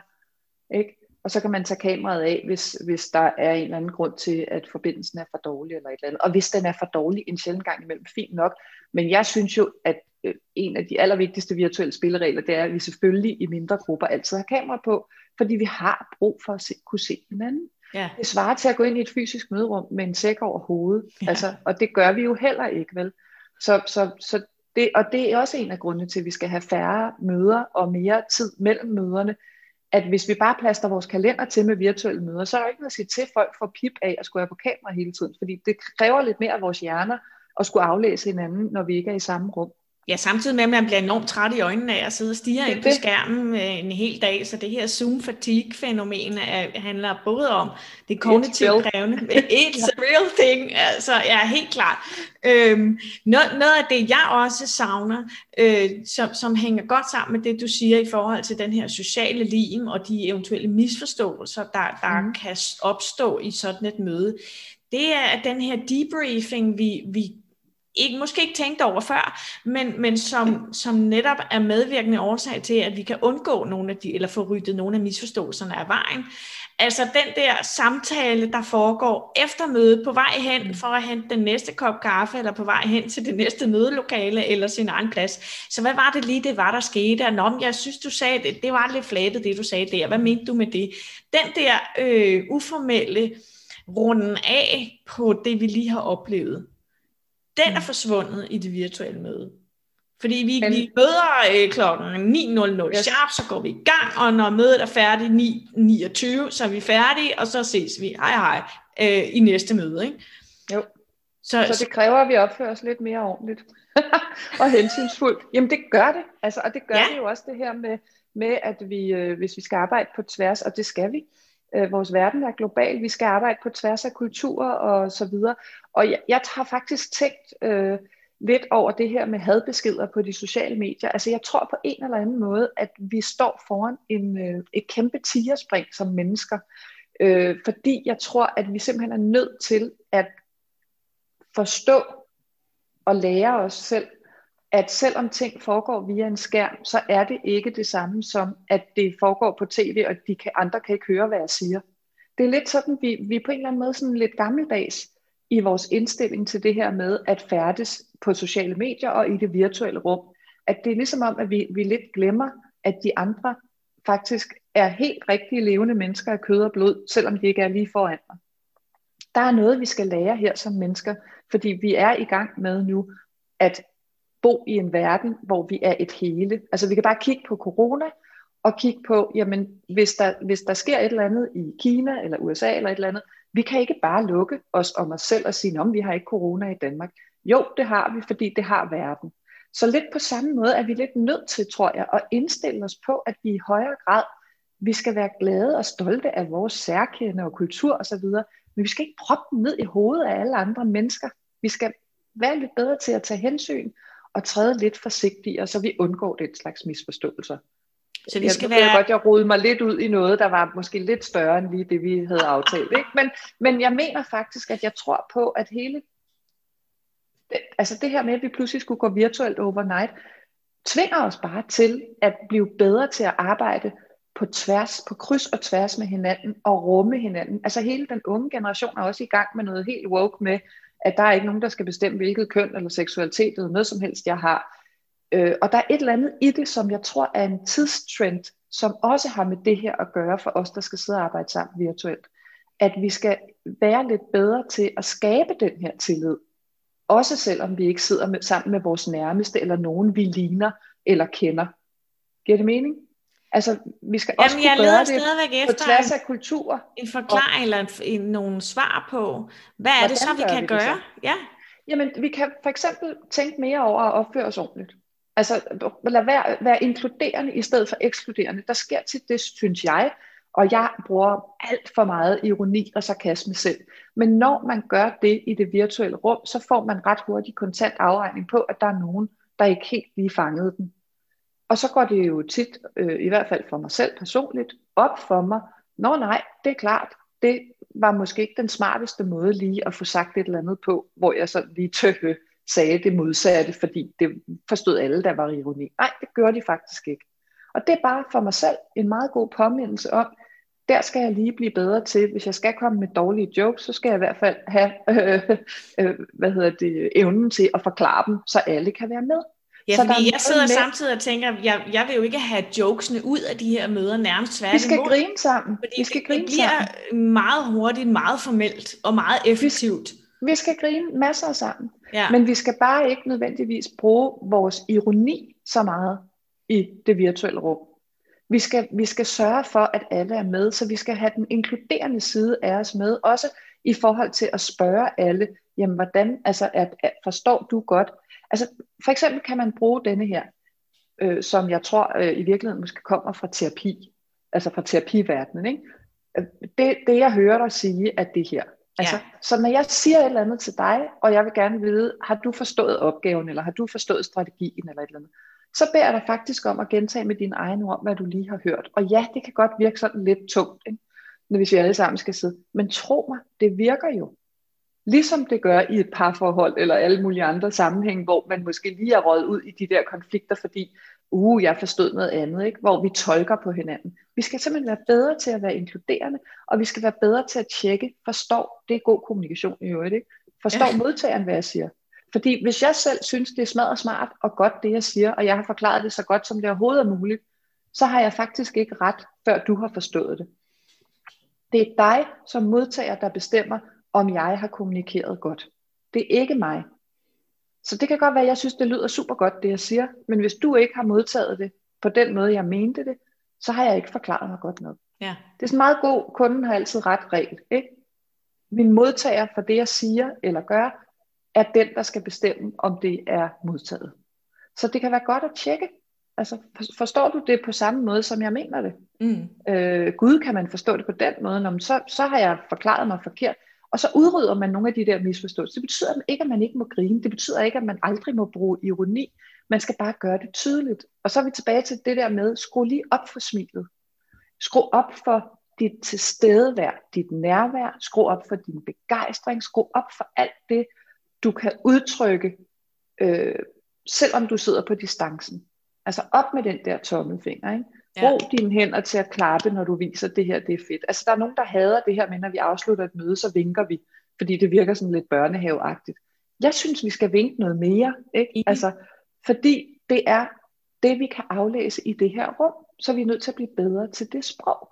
Ikke? Og så kan man tage kameraet af, hvis, hvis der er en eller anden grund til, at forbindelsen er for dårlig eller et eller andet. Og hvis den er for dårlig en sjældent gang imellem, fint nok. Men jeg synes jo, at øh, en af de allervigtigste virtuelle spilleregler, det er, at vi selvfølgelig i mindre grupper altid har kamera på, fordi vi har brug for at se, kunne se hinanden. Ja. Det svarer til at gå ind i et fysisk møderum med en sæk over hovedet, ja. altså, og det gør vi jo heller ikke, vel? Så, så, så det, og det er også en af grundene til, at vi skal have færre møder og mere tid mellem møderne, at hvis vi bare plaster vores kalender til med virtuelle møder, så er der ikke noget at sige til, at folk får pip af at skulle være på kamera hele tiden, fordi det kræver lidt mere af vores hjerner at skulle aflæse hinanden, når vi ikke er i samme rum. Ja, samtidig med, at man bliver enormt træt i øjnene af at sidde og stige ind på skærmen øh, en hel dag, så det her Zoom-fatigue-fænomen handler både om det kognitivt krævende. It's a real thing, altså ja, helt klart. Øhm, noget, noget af det, jeg også savner, øh, som, som hænger godt sammen med det, du siger i forhold til den her sociale lim og de eventuelle misforståelser, der, der mm. kan opstå i sådan et møde, det er den her debriefing, vi, vi ikke, måske ikke tænkt over før, men, men som, som netop er medvirkende årsag til, at vi kan undgå nogle af de, eller få ryddet nogle af misforståelserne af vejen. Altså den der samtale, der foregår efter mødet, på vej hen mm. for at hente den næste kop kaffe, eller på vej hen til det næste mødelokale, eller sin egen plads. Så hvad var det lige, det var, der skete? Nå, jeg synes, du sagde det, det var lidt flatet, det du sagde der. Hvad mente du med det? Den der øh, uformelle runden af på det, vi lige har oplevet den er mm. forsvundet i det virtuelle møde. Fordi vi, Men, vi møder øh, klokken 9.00 yes. sharp, så går vi i gang, og når mødet er færdigt 9.29, så er vi færdige, og så ses vi, hej hej, øh, i næste møde. Ikke? Jo. Så, så det kræver, at vi opfører os lidt mere ordentligt og hensynsfuldt. Jamen det gør det, altså, og det gør ja. det jo også det her med, med at vi, øh, hvis vi skal arbejde på tværs, og det skal vi, øh, vores verden er global, vi skal arbejde på tværs af kulturer og så videre. Og jeg, jeg har faktisk tænkt øh, lidt over det her med hadbeskeder på de sociale medier. Altså jeg tror på en eller anden måde, at vi står foran en, øh, et kæmpe tigerspring som mennesker. Øh, fordi jeg tror, at vi simpelthen er nødt til at forstå og lære os selv at selvom ting foregår via en skærm, så er det ikke det samme som, at det foregår på tv, og de kan, andre kan ikke høre, hvad jeg siger. Det er lidt sådan, vi, vi er på en eller anden måde sådan lidt gammeldags i vores indstilling til det her med at færdes på sociale medier og i det virtuelle rum. At det er ligesom om, at vi, vi lidt glemmer, at de andre faktisk er helt rigtige levende mennesker af kød og blod, selvom de ikke er lige foran mig. Der er noget, vi skal lære her som mennesker, fordi vi er i gang med nu at bo i en verden, hvor vi er et hele. Altså vi kan bare kigge på corona, og kigge på, jamen hvis der, hvis der sker et eller andet i Kina eller USA eller et eller andet, vi kan ikke bare lukke os om os selv og sige, om vi har ikke corona i Danmark. Jo, det har vi, fordi det har verden. Så lidt på samme måde er vi lidt nødt til, tror jeg, at indstille os på, at vi i højere grad, vi skal være glade og stolte af vores særkende og kultur osv., men vi skal ikke proppe den ned i hovedet af alle andre mennesker. Vi skal være lidt bedre til at tage hensyn og træde lidt forsigtigere, så vi undgår den slags misforståelser. Så vi skal jeg, være... godt, jeg rodede mig lidt ud i noget, der var måske lidt større end lige det, vi havde aftalt. Ikke? Men, men jeg mener faktisk, at jeg tror på, at hele altså det her med, at vi pludselig skulle gå virtuelt overnight, tvinger os bare til at blive bedre til at arbejde på tværs, på kryds og tværs med hinanden og rumme hinanden. Altså hele den unge generation er også i gang med noget helt woke med, at der er ikke nogen, der skal bestemme, hvilket køn eller seksualitet eller noget som helst, jeg har. Øh, og der er et eller andet i det, som jeg tror er en tidstrend, som også har med det her at gøre for os, der skal sidde og arbejde sammen virtuelt. At vi skal være lidt bedre til at skabe den her tillid. Også selvom vi ikke sidder med, sammen med vores nærmeste, eller nogen vi ligner eller kender. Giver det mening? Altså, vi skal også Jamen, kunne gøre det på tværs af kultur. En forklaring og, eller en, en, nogle svar på, hvad er det så, vi kan vi gøre? Det ja. Jamen, vi kan for eksempel tænke mere over at opføre os ordentligt. Altså, lad være, være inkluderende i stedet for ekskluderende. Der sker til det, synes jeg, og jeg bruger alt for meget ironi og sarkasme selv. Men når man gør det i det virtuelle rum, så får man ret hurtigt kontant afregning på, at der er nogen, der ikke helt lige fangede den. Og så går det jo tit, øh, i hvert fald for mig selv personligt, op for mig, Nå nej, det er klart, det var måske ikke den smarteste måde lige at få sagt et eller andet på, hvor jeg så lige tøhø sagde det modsatte, fordi det forstod alle, der var ironi. Nej, det gør de faktisk ikke. Og det er bare for mig selv en meget god påmindelse om, der skal jeg lige blive bedre til. Hvis jeg skal komme med dårlige jokes, så skal jeg i hvert fald have øh, øh, hvad hedder det, evnen til at forklare dem, så alle kan være med. Ja, så fordi jeg sidder med... samtidig og tænker, jeg, jeg vil jo ikke have jokesene ud af de her møder nærmest tværtimod. Vi skal grine sammen. Fordi vi skal det, grine det bliver sammen. meget hurtigt, meget formelt og meget effektivt. Vi, vi skal grine masser sammen. Ja. Men vi skal bare ikke nødvendigvis bruge vores ironi så meget i det virtuelle rum. Vi skal, vi skal sørge for, at alle er med, så vi skal have den inkluderende side af os med, også i forhold til at spørge alle, jamen hvordan, altså at, at forstår du godt? Altså for eksempel kan man bruge denne her, øh, som jeg tror øh, i virkeligheden måske kommer fra terapi, altså fra terapiverdenen, ikke? Øh, det, det jeg hører dig sige, at det her. Altså, ja. Så når jeg siger et eller andet til dig, og jeg vil gerne vide, har du forstået opgaven, eller har du forstået strategien, eller et eller andet, så beder jeg dig faktisk om at gentage med dine egne ord, hvad du lige har hørt. Og ja, det kan godt virke sådan lidt tungt, ikke? hvis vi alle sammen skal sidde. Men tro mig, det virker jo. Ligesom det gør i et parforhold eller alle mulige andre sammenhænge, hvor man måske lige er røget ud i de der konflikter, fordi uh, jeg forstod noget andet, ikke? hvor vi tolker på hinanden. Vi skal simpelthen være bedre til at være inkluderende, og vi skal være bedre til at tjekke, forstår, det er god kommunikation i øvrigt, ikke? forstår ja. modtageren, hvad jeg siger. Fordi hvis jeg selv synes, det er smadret smart og godt, det jeg siger, og jeg har forklaret det så godt, som det overhovedet er muligt, så har jeg faktisk ikke ret, før du har forstået det. Det er dig som modtager, der bestemmer, om jeg har kommunikeret godt. Det er ikke mig. Så det kan godt være, at jeg synes, det lyder super godt, det jeg siger, men hvis du ikke har modtaget det på den måde, jeg mente det, så har jeg ikke forklaret mig godt nok. Ja. Det er sådan meget god, kunden har altid ret regel. Ikke? Min modtager for det, jeg siger eller gør, er den, der skal bestemme, om det er modtaget. Så det kan være godt at tjekke. Altså, forstår du det på samme måde, som jeg mener det? Mm. Øh, Gud, kan man forstå det på den måde? Nå, så, så har jeg forklaret mig forkert. Og så udrydder man nogle af de der misforståelser. Det betyder ikke, at man ikke må grine. Det betyder ikke, at man aldrig må bruge ironi. Man skal bare gøre det tydeligt. Og så er vi tilbage til det der med, skru lige op for smilet. Skru op for dit tilstedevær, dit nærvær. Skru op for din begejstring. Skru op for alt det, du kan udtrykke, øh, selvom du sidder på distancen. Altså op med den der tommelfinger. Ikke? Brug ja. dine hænder til at klappe, når du viser, at det her det er fedt. Altså der er nogen, der hader det her med, når vi afslutter et møde, så vinker vi, fordi det virker sådan lidt børnehaveagtigt. Jeg synes, vi skal vinke noget mere. Ikke? Altså, fordi det er det, vi kan aflæse i det her rum, så vi er nødt til at blive bedre til det sprog.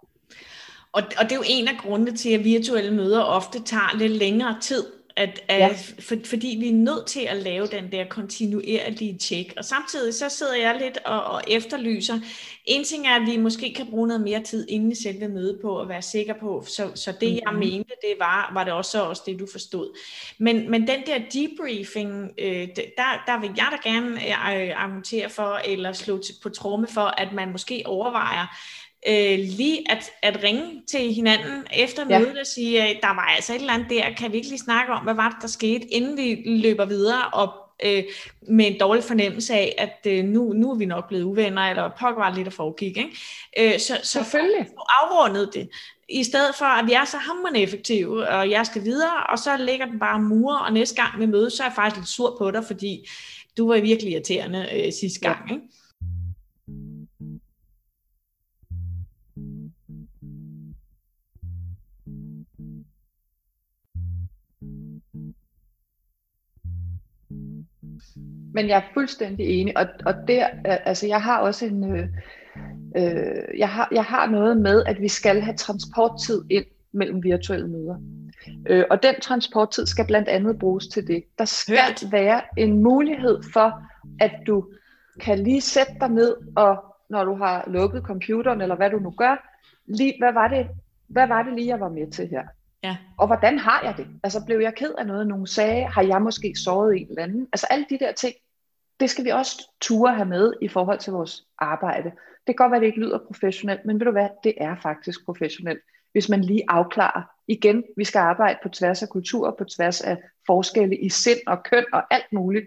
Og, og det er jo en af grundene til, at virtuelle møder ofte tager lidt længere tid at, at ja. for, fordi vi er nødt til at lave den der kontinuerlige tjek. Og samtidig så sidder jeg lidt og, og efterlyser. En ting er, at vi måske kan bruge noget mere tid inden selve mødet på at være sikker på, så, så det mm-hmm. jeg mente, det var, var det også, også det, du forstod. Men, men den der debriefing, øh, der, der vil jeg da gerne øh, argumentere for, eller slå til, på tromme for, at man måske overvejer, øh, lige at, at ringe til hinanden efter ja. mødet og sige, at der var altså et eller andet der, kan vi ikke lige snakke om, hvad var det, der skete, inden vi løber videre og øh, med en dårlig fornemmelse af, at øh, nu, nu er vi nok blevet uvenner, eller pokker var lidt der foregik. Ikke? Øh, så, så Selvfølgelig. For afrundet det, i stedet for, at vi er så hammerende effektive, og jeg skal videre, og så ligger den bare mure, og næste gang vi mødes, så er jeg faktisk lidt sur på dig, fordi du var virkelig irriterende øh, sidste gang. Ja. Ikke? Men jeg er fuldstændig enig, og, og der, altså jeg har også en, øh, øh, jeg, har, jeg har noget med, at vi skal have transporttid ind mellem virtuelle møder. Øh, og den transporttid skal blandt andet bruges til det. Der skal Hørt. være en mulighed for, at du kan lige sætte dig ned, og når du har lukket computeren, eller hvad du nu gør, lige, hvad var det, hvad var det lige, jeg var med til her? Ja. Og hvordan har jeg det? Altså blev jeg ked af noget, nogen sagde? Har jeg måske såret en eller anden? Altså alle de der ting, det skal vi også ture have med i forhold til vores arbejde. Det kan godt være, at det ikke lyder professionelt, men ved du hvad, det er faktisk professionelt. Hvis man lige afklarer, igen, vi skal arbejde på tværs af kultur, på tværs af forskelle i sind og køn og alt muligt.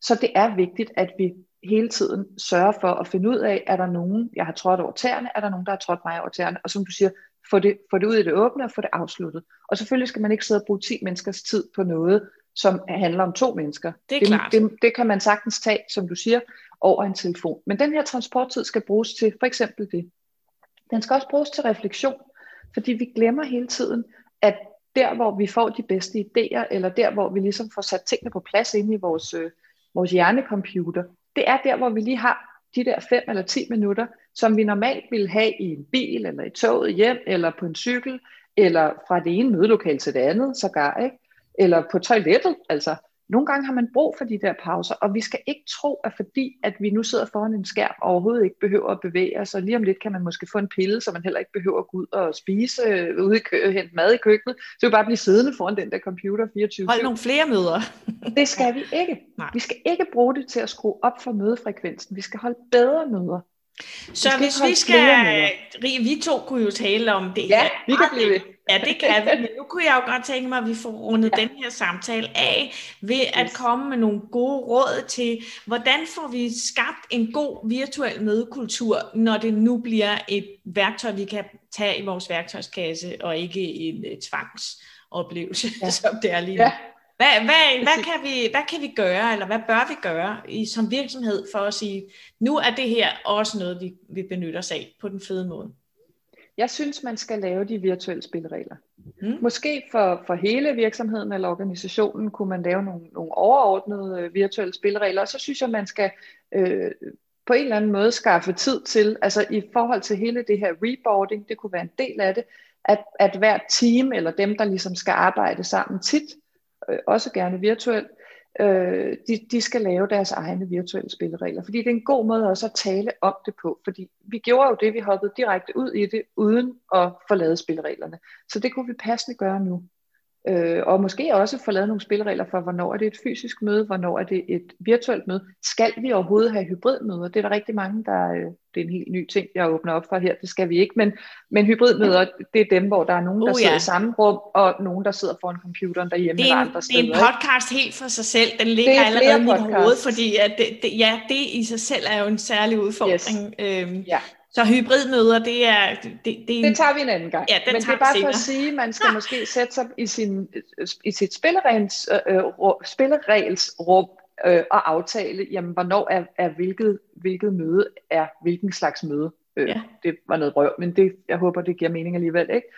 Så det er vigtigt, at vi hele tiden sørger for at finde ud af, er der nogen, jeg har trådt over tæerne, er der nogen, der har trådt mig over tæerne, og som du siger, få det, få det ud i det åbne og få det afsluttet. Og selvfølgelig skal man ikke sidde og bruge 10 menneskers tid på noget, som handler om to mennesker. Det er det, klart. Det, det kan man sagtens tage, som du siger, over en telefon. Men den her transporttid skal bruges til for eksempel det. Den skal også bruges til refleksion, fordi vi glemmer hele tiden, at der hvor vi får de bedste idéer, eller der hvor vi ligesom får sat tingene på plads inde i vores, øh, vores hjernecomputer, det er der, hvor vi lige har de der 5 eller 10 minutter, som vi normalt ville have i en bil, eller i toget hjem, eller på en cykel, eller fra det ene mødelokal til det andet, sågar, ikke? eller på toilettet. Altså, nogle gange har man brug for de der pauser, og vi skal ikke tro, at fordi at vi nu sidder foran en skærm og overhovedet ikke behøver at bevæge os, og lige om lidt kan man måske få en pille, så man heller ikke behøver at gå ud og spise øh, ude i kø- hente mad i køkkenet, så vi bare blive siddende foran den der computer 24 Hold nogle flere møder. det skal vi ikke. Nej. Vi skal ikke bruge det til at skrue op for mødefrekvensen. Vi skal holde bedre møder. Så vi hvis vi skal, vi to kunne jo tale om det Ja, vi kan blive ved. Ja, det kan vi, men nu kunne jeg jo godt tænke mig, at vi får rundet ja. den her samtale af ved at komme med nogle gode råd til, hvordan får vi skabt en god virtuel mødekultur, når det nu bliver et værktøj, vi kan tage i vores værktøjskasse, og ikke en uh, tvangsoplevelse, ja. som det er lige nu. Ja. Hvad, hvad, hvad, kan vi, hvad kan vi gøre, eller hvad bør vi gøre i, som virksomhed for at sige, nu er det her også noget, vi, vi benytter os af på den fede måde? Jeg synes, man skal lave de virtuelle spilleregler. Mm. Måske for, for hele virksomheden eller organisationen kunne man lave nogle, nogle overordnede øh, virtuelle spilleregler, og så synes jeg, man skal øh, på en eller anden måde skaffe tid til, altså i forhold til hele det her reboarding, det kunne være en del af det, at, at hver team eller dem, der ligesom skal arbejde sammen tit, øh, også gerne virtuelt, øh, de, de skal lave deres egne virtuelle spilleregler. Fordi det er en god måde også at tale om det på. Fordi vi gjorde jo det, vi hoppede direkte ud i det, uden at forlade spillereglerne. Så det kunne vi passende gøre nu. Øh, og måske også få lavet nogle spilleregler for, hvornår er det et fysisk møde, hvornår er det et virtuelt møde. Skal vi overhovedet have hybridmøder? Det er der rigtig mange, der øh, det er en helt ny ting, jeg åbner op for her, det skal vi ikke, men, men hybridmøder, det er dem, hvor der er nogen, der uh, sidder ja. i samme rum, og nogen, der sidder foran computeren derhjemme det er en, andre steder. Det er en podcast helt for sig selv, den ligger allerede i mit hoved, fordi at det, det, ja, det i sig selv er jo en særlig udfordring. Yes. Øhm, ja. Så hybridmøder, det er... Det, det, det tager vi en anden gang. Ja, Men det er bare for at sige, at man skal måske sætte sig i, sin, i sit spilleregels, øh, spilleregelsrum øh, og aftale, jamen, hvornår er, er hvilket, hvilket møde er hvilken slags møde. Øh, ja. Det var noget røv, men det, jeg håber, det giver mening alligevel. Ikke?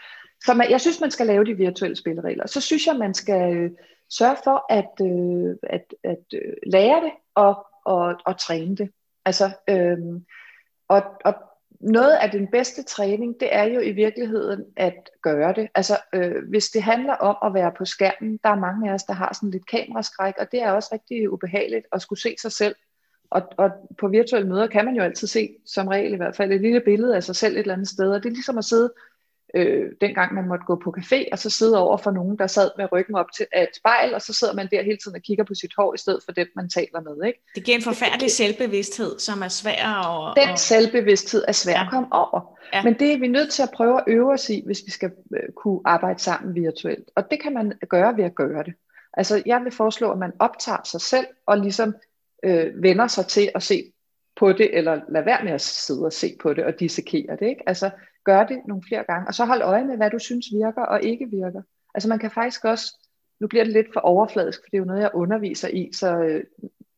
Så man, jeg synes, man skal lave de virtuelle spilleregler. Så synes jeg, man skal øh, sørge for at, øh, at, at øh, lære det og, og, og træne det. Altså, øh, og, og noget af den bedste træning, det er jo i virkeligheden at gøre det. Altså, øh, hvis det handler om at være på skærmen, der er mange af os, der har sådan lidt kameraskræk, og det er også rigtig ubehageligt at skulle se sig selv. Og, og på virtuelle møder kan man jo altid se, som regel i hvert fald, et lille billede af sig selv et eller andet sted, og det er ligesom at sidde øh, dengang man måtte gå på café, og så sidde over for nogen, der sad med ryggen op til et spejl, og så sidder man der hele tiden og kigger på sit hår, i stedet for den, man taler med. Ikke? Det giver en forfærdelig selvbevidsthed, som er svær at... Den og... selvbevidsthed er svær ja. at komme over. Ja. Men det er vi nødt til at prøve at øve os i, hvis vi skal øh, kunne arbejde sammen virtuelt. Og det kan man gøre ved at gøre det. Altså jeg vil foreslå, at man optager sig selv, og ligesom øh, vender sig til at se på det, eller lad være med at sidde og se på det og dissekere det. Ikke? Altså gør det nogle flere gange, og så hold øje med, hvad du synes virker og ikke virker. Altså man kan faktisk også, nu bliver det lidt for overfladisk, for det er jo noget, jeg underviser i, så, øh,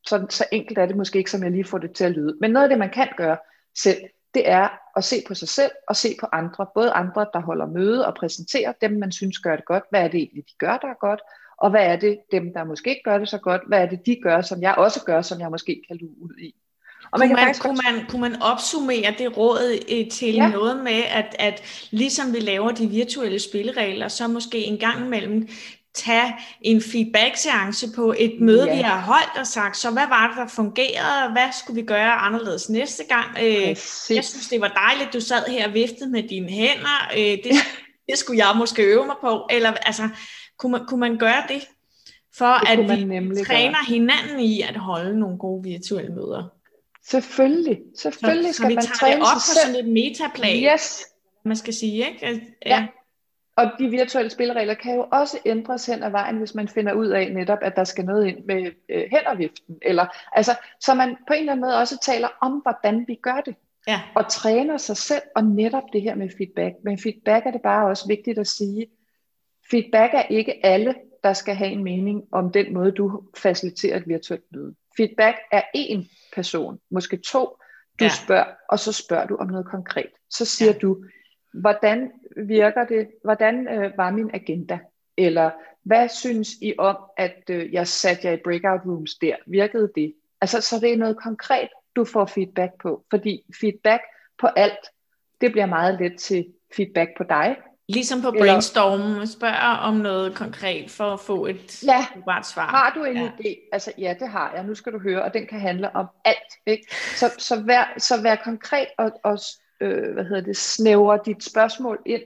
så, så enkelt er det måske ikke, som jeg lige får det til at lyde. Men noget af det, man kan gøre selv, det er at se på sig selv og se på andre. Både andre, der holder møde og præsenterer dem, man synes gør det godt. Hvad er det egentlig, de gør, der er godt? Og hvad er det, dem, der måske ikke gør det så godt, hvad er det, de gør, som jeg også gør, som jeg måske kan lue ud i? Og man kunne, man, kunne, man, kunne man opsummere det råd øh, til ja. noget med, at, at ligesom vi laver de virtuelle spilleregler, så måske en gang imellem tage en feedback-seance på et møde, ja. vi har holdt og sagt, så hvad var det, der fungerede, hvad skulle vi gøre anderledes næste gang? Øh, jeg synes, det var dejligt, du sad her og viftede med dine hænder, øh, det, det skulle jeg måske øve mig på, eller altså, kunne man, kunne man gøre det, for det at vi træner gøre. hinanden i at holde nogle gode virtuelle møder? Selvfølgelig. Selvfølgelig så, skal så vi man træne det op på sådan et metaplan, yes. man skal sige, ikke? Ja. ja. Og de virtuelle spilleregler kan jo også ændres hen ad vejen, hvis man finder ud af netop, at der skal noget ind med øh, hænderviften. Eller, altså, så man på en eller anden måde også taler om, hvordan vi gør det. Ja. Og træner sig selv, og netop det her med feedback. Men feedback er det bare også vigtigt at sige, feedback er ikke alle, der skal have en mening om den måde, du faciliterer et virtuelt møde. Feedback er én person, måske to, du ja. spørger, og så spørger du om noget konkret. Så siger ja. du, hvordan virker det, hvordan øh, var min agenda? Eller hvad synes I om, at øh, jeg satte jer i breakout rooms der? Virkede det? Altså, så det er noget konkret, du får feedback på. Fordi feedback på alt, det bliver meget let til feedback på dig. Ligesom på brainstorm, spørger om noget konkret for at få et ja. svar. Har du en ja. idé? Altså ja, det har jeg. Nu skal du høre, og den kan handle om alt. Ikke? Så, så, vær, så vær konkret og, og øh, hvad hedder det, snævre dit spørgsmål ind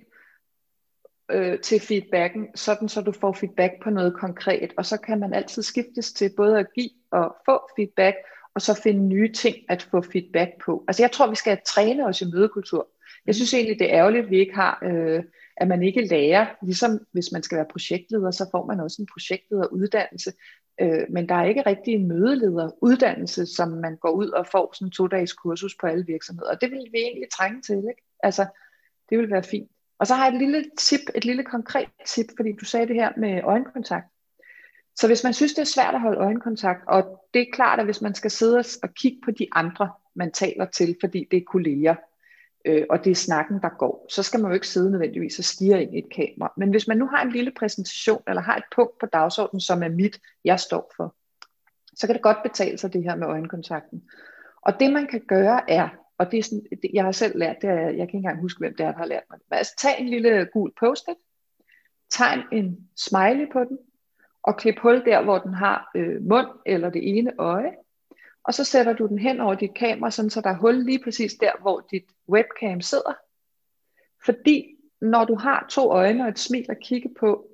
øh, til feedbacken, sådan så du får feedback på noget konkret. Og så kan man altid skiftes til både at give og få feedback, og så finde nye ting at få feedback på. Altså jeg tror, vi skal træne os i mødekultur. Jeg synes egentlig, det er ærgerligt, at vi ikke har, øh, at man ikke lærer, ligesom hvis man skal være projektleder, så får man også en projektlederuddannelse. Øh, men der er ikke rigtig en mødelederuddannelse, som man går ud og får sådan en to-dages kursus på alle virksomheder. Og det vil vi egentlig trænge til, ikke? Altså, det vil være fint. Og så har jeg et lille tip, et lille konkret tip, fordi du sagde det her med øjenkontakt. Så hvis man synes, det er svært at holde øjenkontakt, og det er klart, at hvis man skal sidde og kigge på de andre, man taler til, fordi det er kolleger, øh, og det er snakken, der går, så skal man jo ikke sidde nødvendigvis og stige ind i et kamera. Men hvis man nu har en lille præsentation, eller har et punkt på dagsordenen, som er mit, jeg står for, så kan det godt betale sig det her med øjenkontakten. Og det man kan gøre er, og det er sådan, det, jeg har selv lært det, er, jeg kan ikke engang huske, hvem det er, der har lært mig det. Altså, tag en lille gul post-it, tegn en smiley på den, og klip hul der, hvor den har øh, mund eller det ene øje, og så sætter du den hen over dit kamera, sådan så der er hul lige præcis der, hvor dit webcam sidder. Fordi når du har to øjne og et smil at kigge på,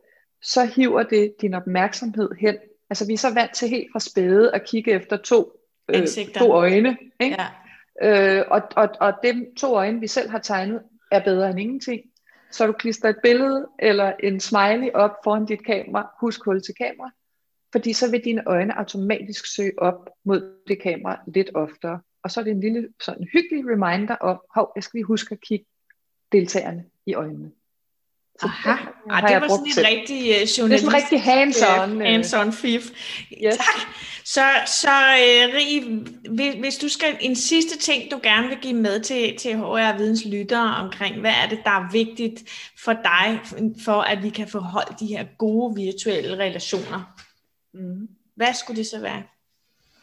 så hiver det din opmærksomhed hen. Altså vi er så vant til helt fra spæde at kigge efter to, øh, to øjne. Ikke? Ja. Øh, og, og, og dem to øjne, vi selv har tegnet, er bedre end ingenting. Så du klister et billede eller en smiley op foran dit kamera. Husk hul til kamera fordi så vil dine øjne automatisk søge op mod det kamera lidt oftere. Og så er det en lille sådan hyggelig reminder om, hov, jeg skal lige huske at kigge deltagerne i øjnene. Så Aha, det, det var sådan en rigtig uh, journalist. Det er sådan en rigtig hands-on. Uh, hands-on fif. Yes. Tak. Så, så uh, Rie, hvis du skal en sidste ting, du gerne vil give med til, til HR Videns lyttere omkring, hvad er det, der er vigtigt for dig, for at vi kan få holdt de her gode virtuelle relationer? Mm. Hvad skulle det så være?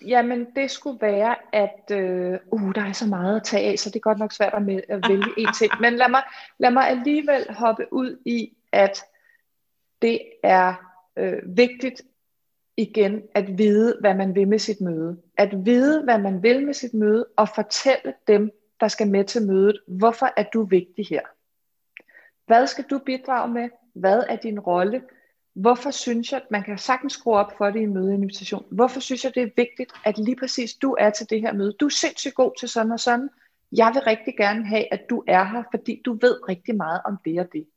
Jamen, det skulle være, at øh, uh, der er så meget at tage af, så det er godt nok svært at, med, at vælge en ting. Men lad mig, lad mig alligevel hoppe ud i, at det er øh, vigtigt igen at vide, hvad man vil med sit møde. At vide, hvad man vil med sit møde, og fortælle dem, der skal med til mødet, hvorfor er du vigtig her? Hvad skal du bidrage med? Hvad er din rolle? Hvorfor synes jeg, at man kan sagtens skrue op for det i en mødeinvitation? Hvorfor synes jeg, det er vigtigt, at lige præcis du er til det her møde? Du er sindssygt god til sådan og sådan. Jeg vil rigtig gerne have, at du er her, fordi du ved rigtig meget om det og det.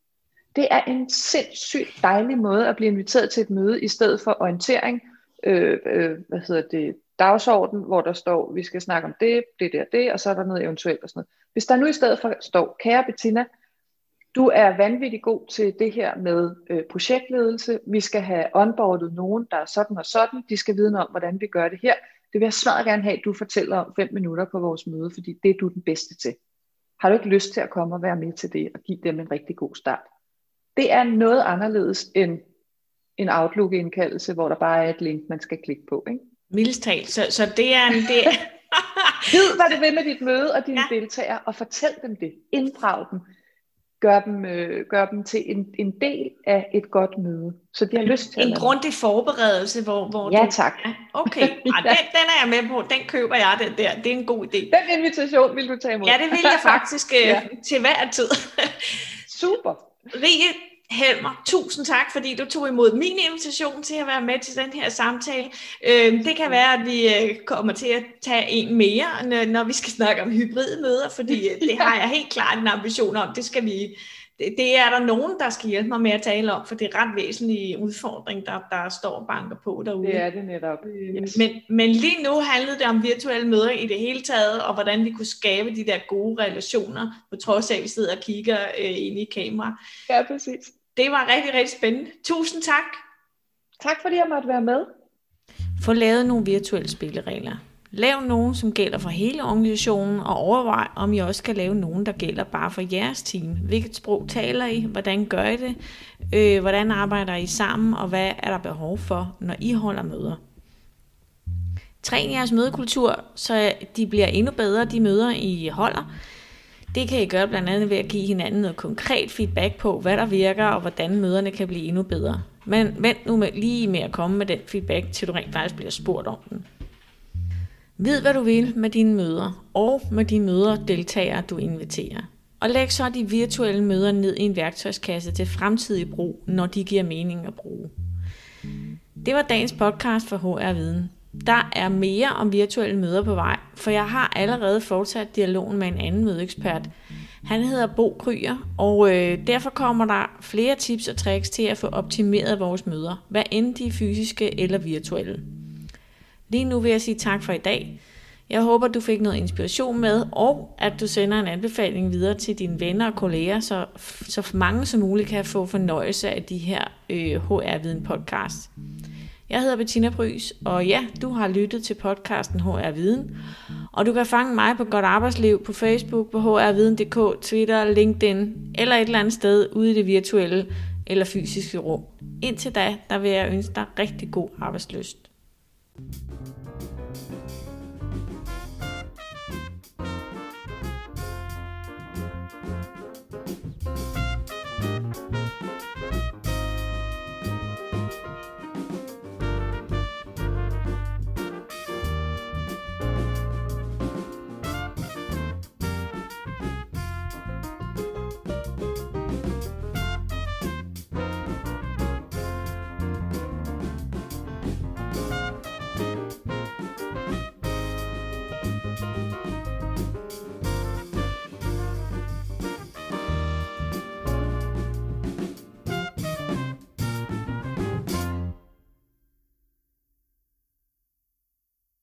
Det er en sindssygt dejlig måde at blive inviteret til et møde, i stedet for orientering, øh, øh, hvad hedder det, dagsorden, hvor der står, vi skal snakke om det, det der, det, og så er der noget eventuelt og sådan noget. Hvis der nu i stedet for står, kære Bettina, du er vanvittig god til det her med øh, projektledelse. Vi skal have onboardet nogen, der er sådan og sådan. De skal vide noget om, hvordan vi gør det her. Det vil jeg svært gerne have, at du fortæller om fem minutter på vores møde, fordi det er du den bedste til. Har du ikke lyst til at komme og være med til det og give dem en rigtig god start? Det er noget anderledes end en Outlook-indkaldelse, hvor der bare er et link, man skal klikke på. Ikke? Mildstalt. Så, så det er en... Det... Vid, hvad du vil med dit møde og dine ja. deltagere, og fortæl dem det. Inddrag dem gør dem, øh, gør dem til en, en del af et godt møde. Så de har lyst til En grundig forberedelse, hvor, hvor ja, du... tak. Okay, ja, den, den er jeg med på. Den køber jeg, den der. Det er en god idé. Den invitation vil du tage imod. Ja, det vil jeg faktisk øh, ja. til hver tid. Super. Rige, Helmer, tusind tak, fordi du tog imod min invitation til at være med til den her samtale. Øh, det kan være, at vi øh, kommer til at tage en mere, når vi skal snakke om hybridmøder, fordi øh, det har jeg helt klart en ambition om. Det skal vi det, er der nogen, der skal hjælpe mig med at tale om, for det er ret væsentlig udfordring, der, der står og banker på derude. Det er det netop. Yes. Men, men lige nu handlede det om virtuelle møder i det hele taget, og hvordan vi kunne skabe de der gode relationer, på trods af, at vi sidder og kigger øh, ind i kamera. Ja, præcis. Det var rigtig, rigtig spændende. Tusind tak. Tak fordi jeg måtte være med. Få lavet nogle virtuelle spilleregler. Lav nogen, som gælder for hele organisationen, og overvej, om I også kan lave nogen, der gælder bare for jeres team. Hvilket sprog taler I? Hvordan gør I det? Øh, hvordan arbejder I sammen? Og hvad er der behov for, når I holder møder? Træn jeres mødekultur, så de bliver endnu bedre, de møder, I holder. Det kan I gøre blandt andet ved at give hinanden noget konkret feedback på, hvad der virker, og hvordan møderne kan blive endnu bedre. Men vent nu med, lige med at komme med den feedback, til du rent faktisk bliver spurgt om den. Ved, hvad du vil med dine møder, og med de møder deltagere, du inviterer. Og læg så de virtuelle møder ned i en værktøjskasse til fremtidig brug, når de giver mening at bruge. Det var dagens podcast for HR Viden. Der er mere om virtuelle møder på vej, for jeg har allerede fortsat dialogen med en anden mødeekspert. Han hedder Bo Kryer, og øh, derfor kommer der flere tips og tricks til at få optimeret vores møder, hvad end de er fysiske eller virtuelle. Lige nu vil jeg sige tak for i dag. Jeg håber, du fik noget inspiration med, og at du sender en anbefaling videre til dine venner og kolleger, så, så mange som muligt kan få fornøjelse af de her øh, HR-viden podcast. Jeg hedder Bettina Brys, og ja, du har lyttet til podcasten HR Viden. Og du kan fange mig på Godt Arbejdsliv på Facebook, på hrviden.dk, Twitter, LinkedIn eller et eller andet sted ude i det virtuelle eller fysiske rum. Indtil da, der vil jeg ønske dig rigtig god arbejdsløst. thank you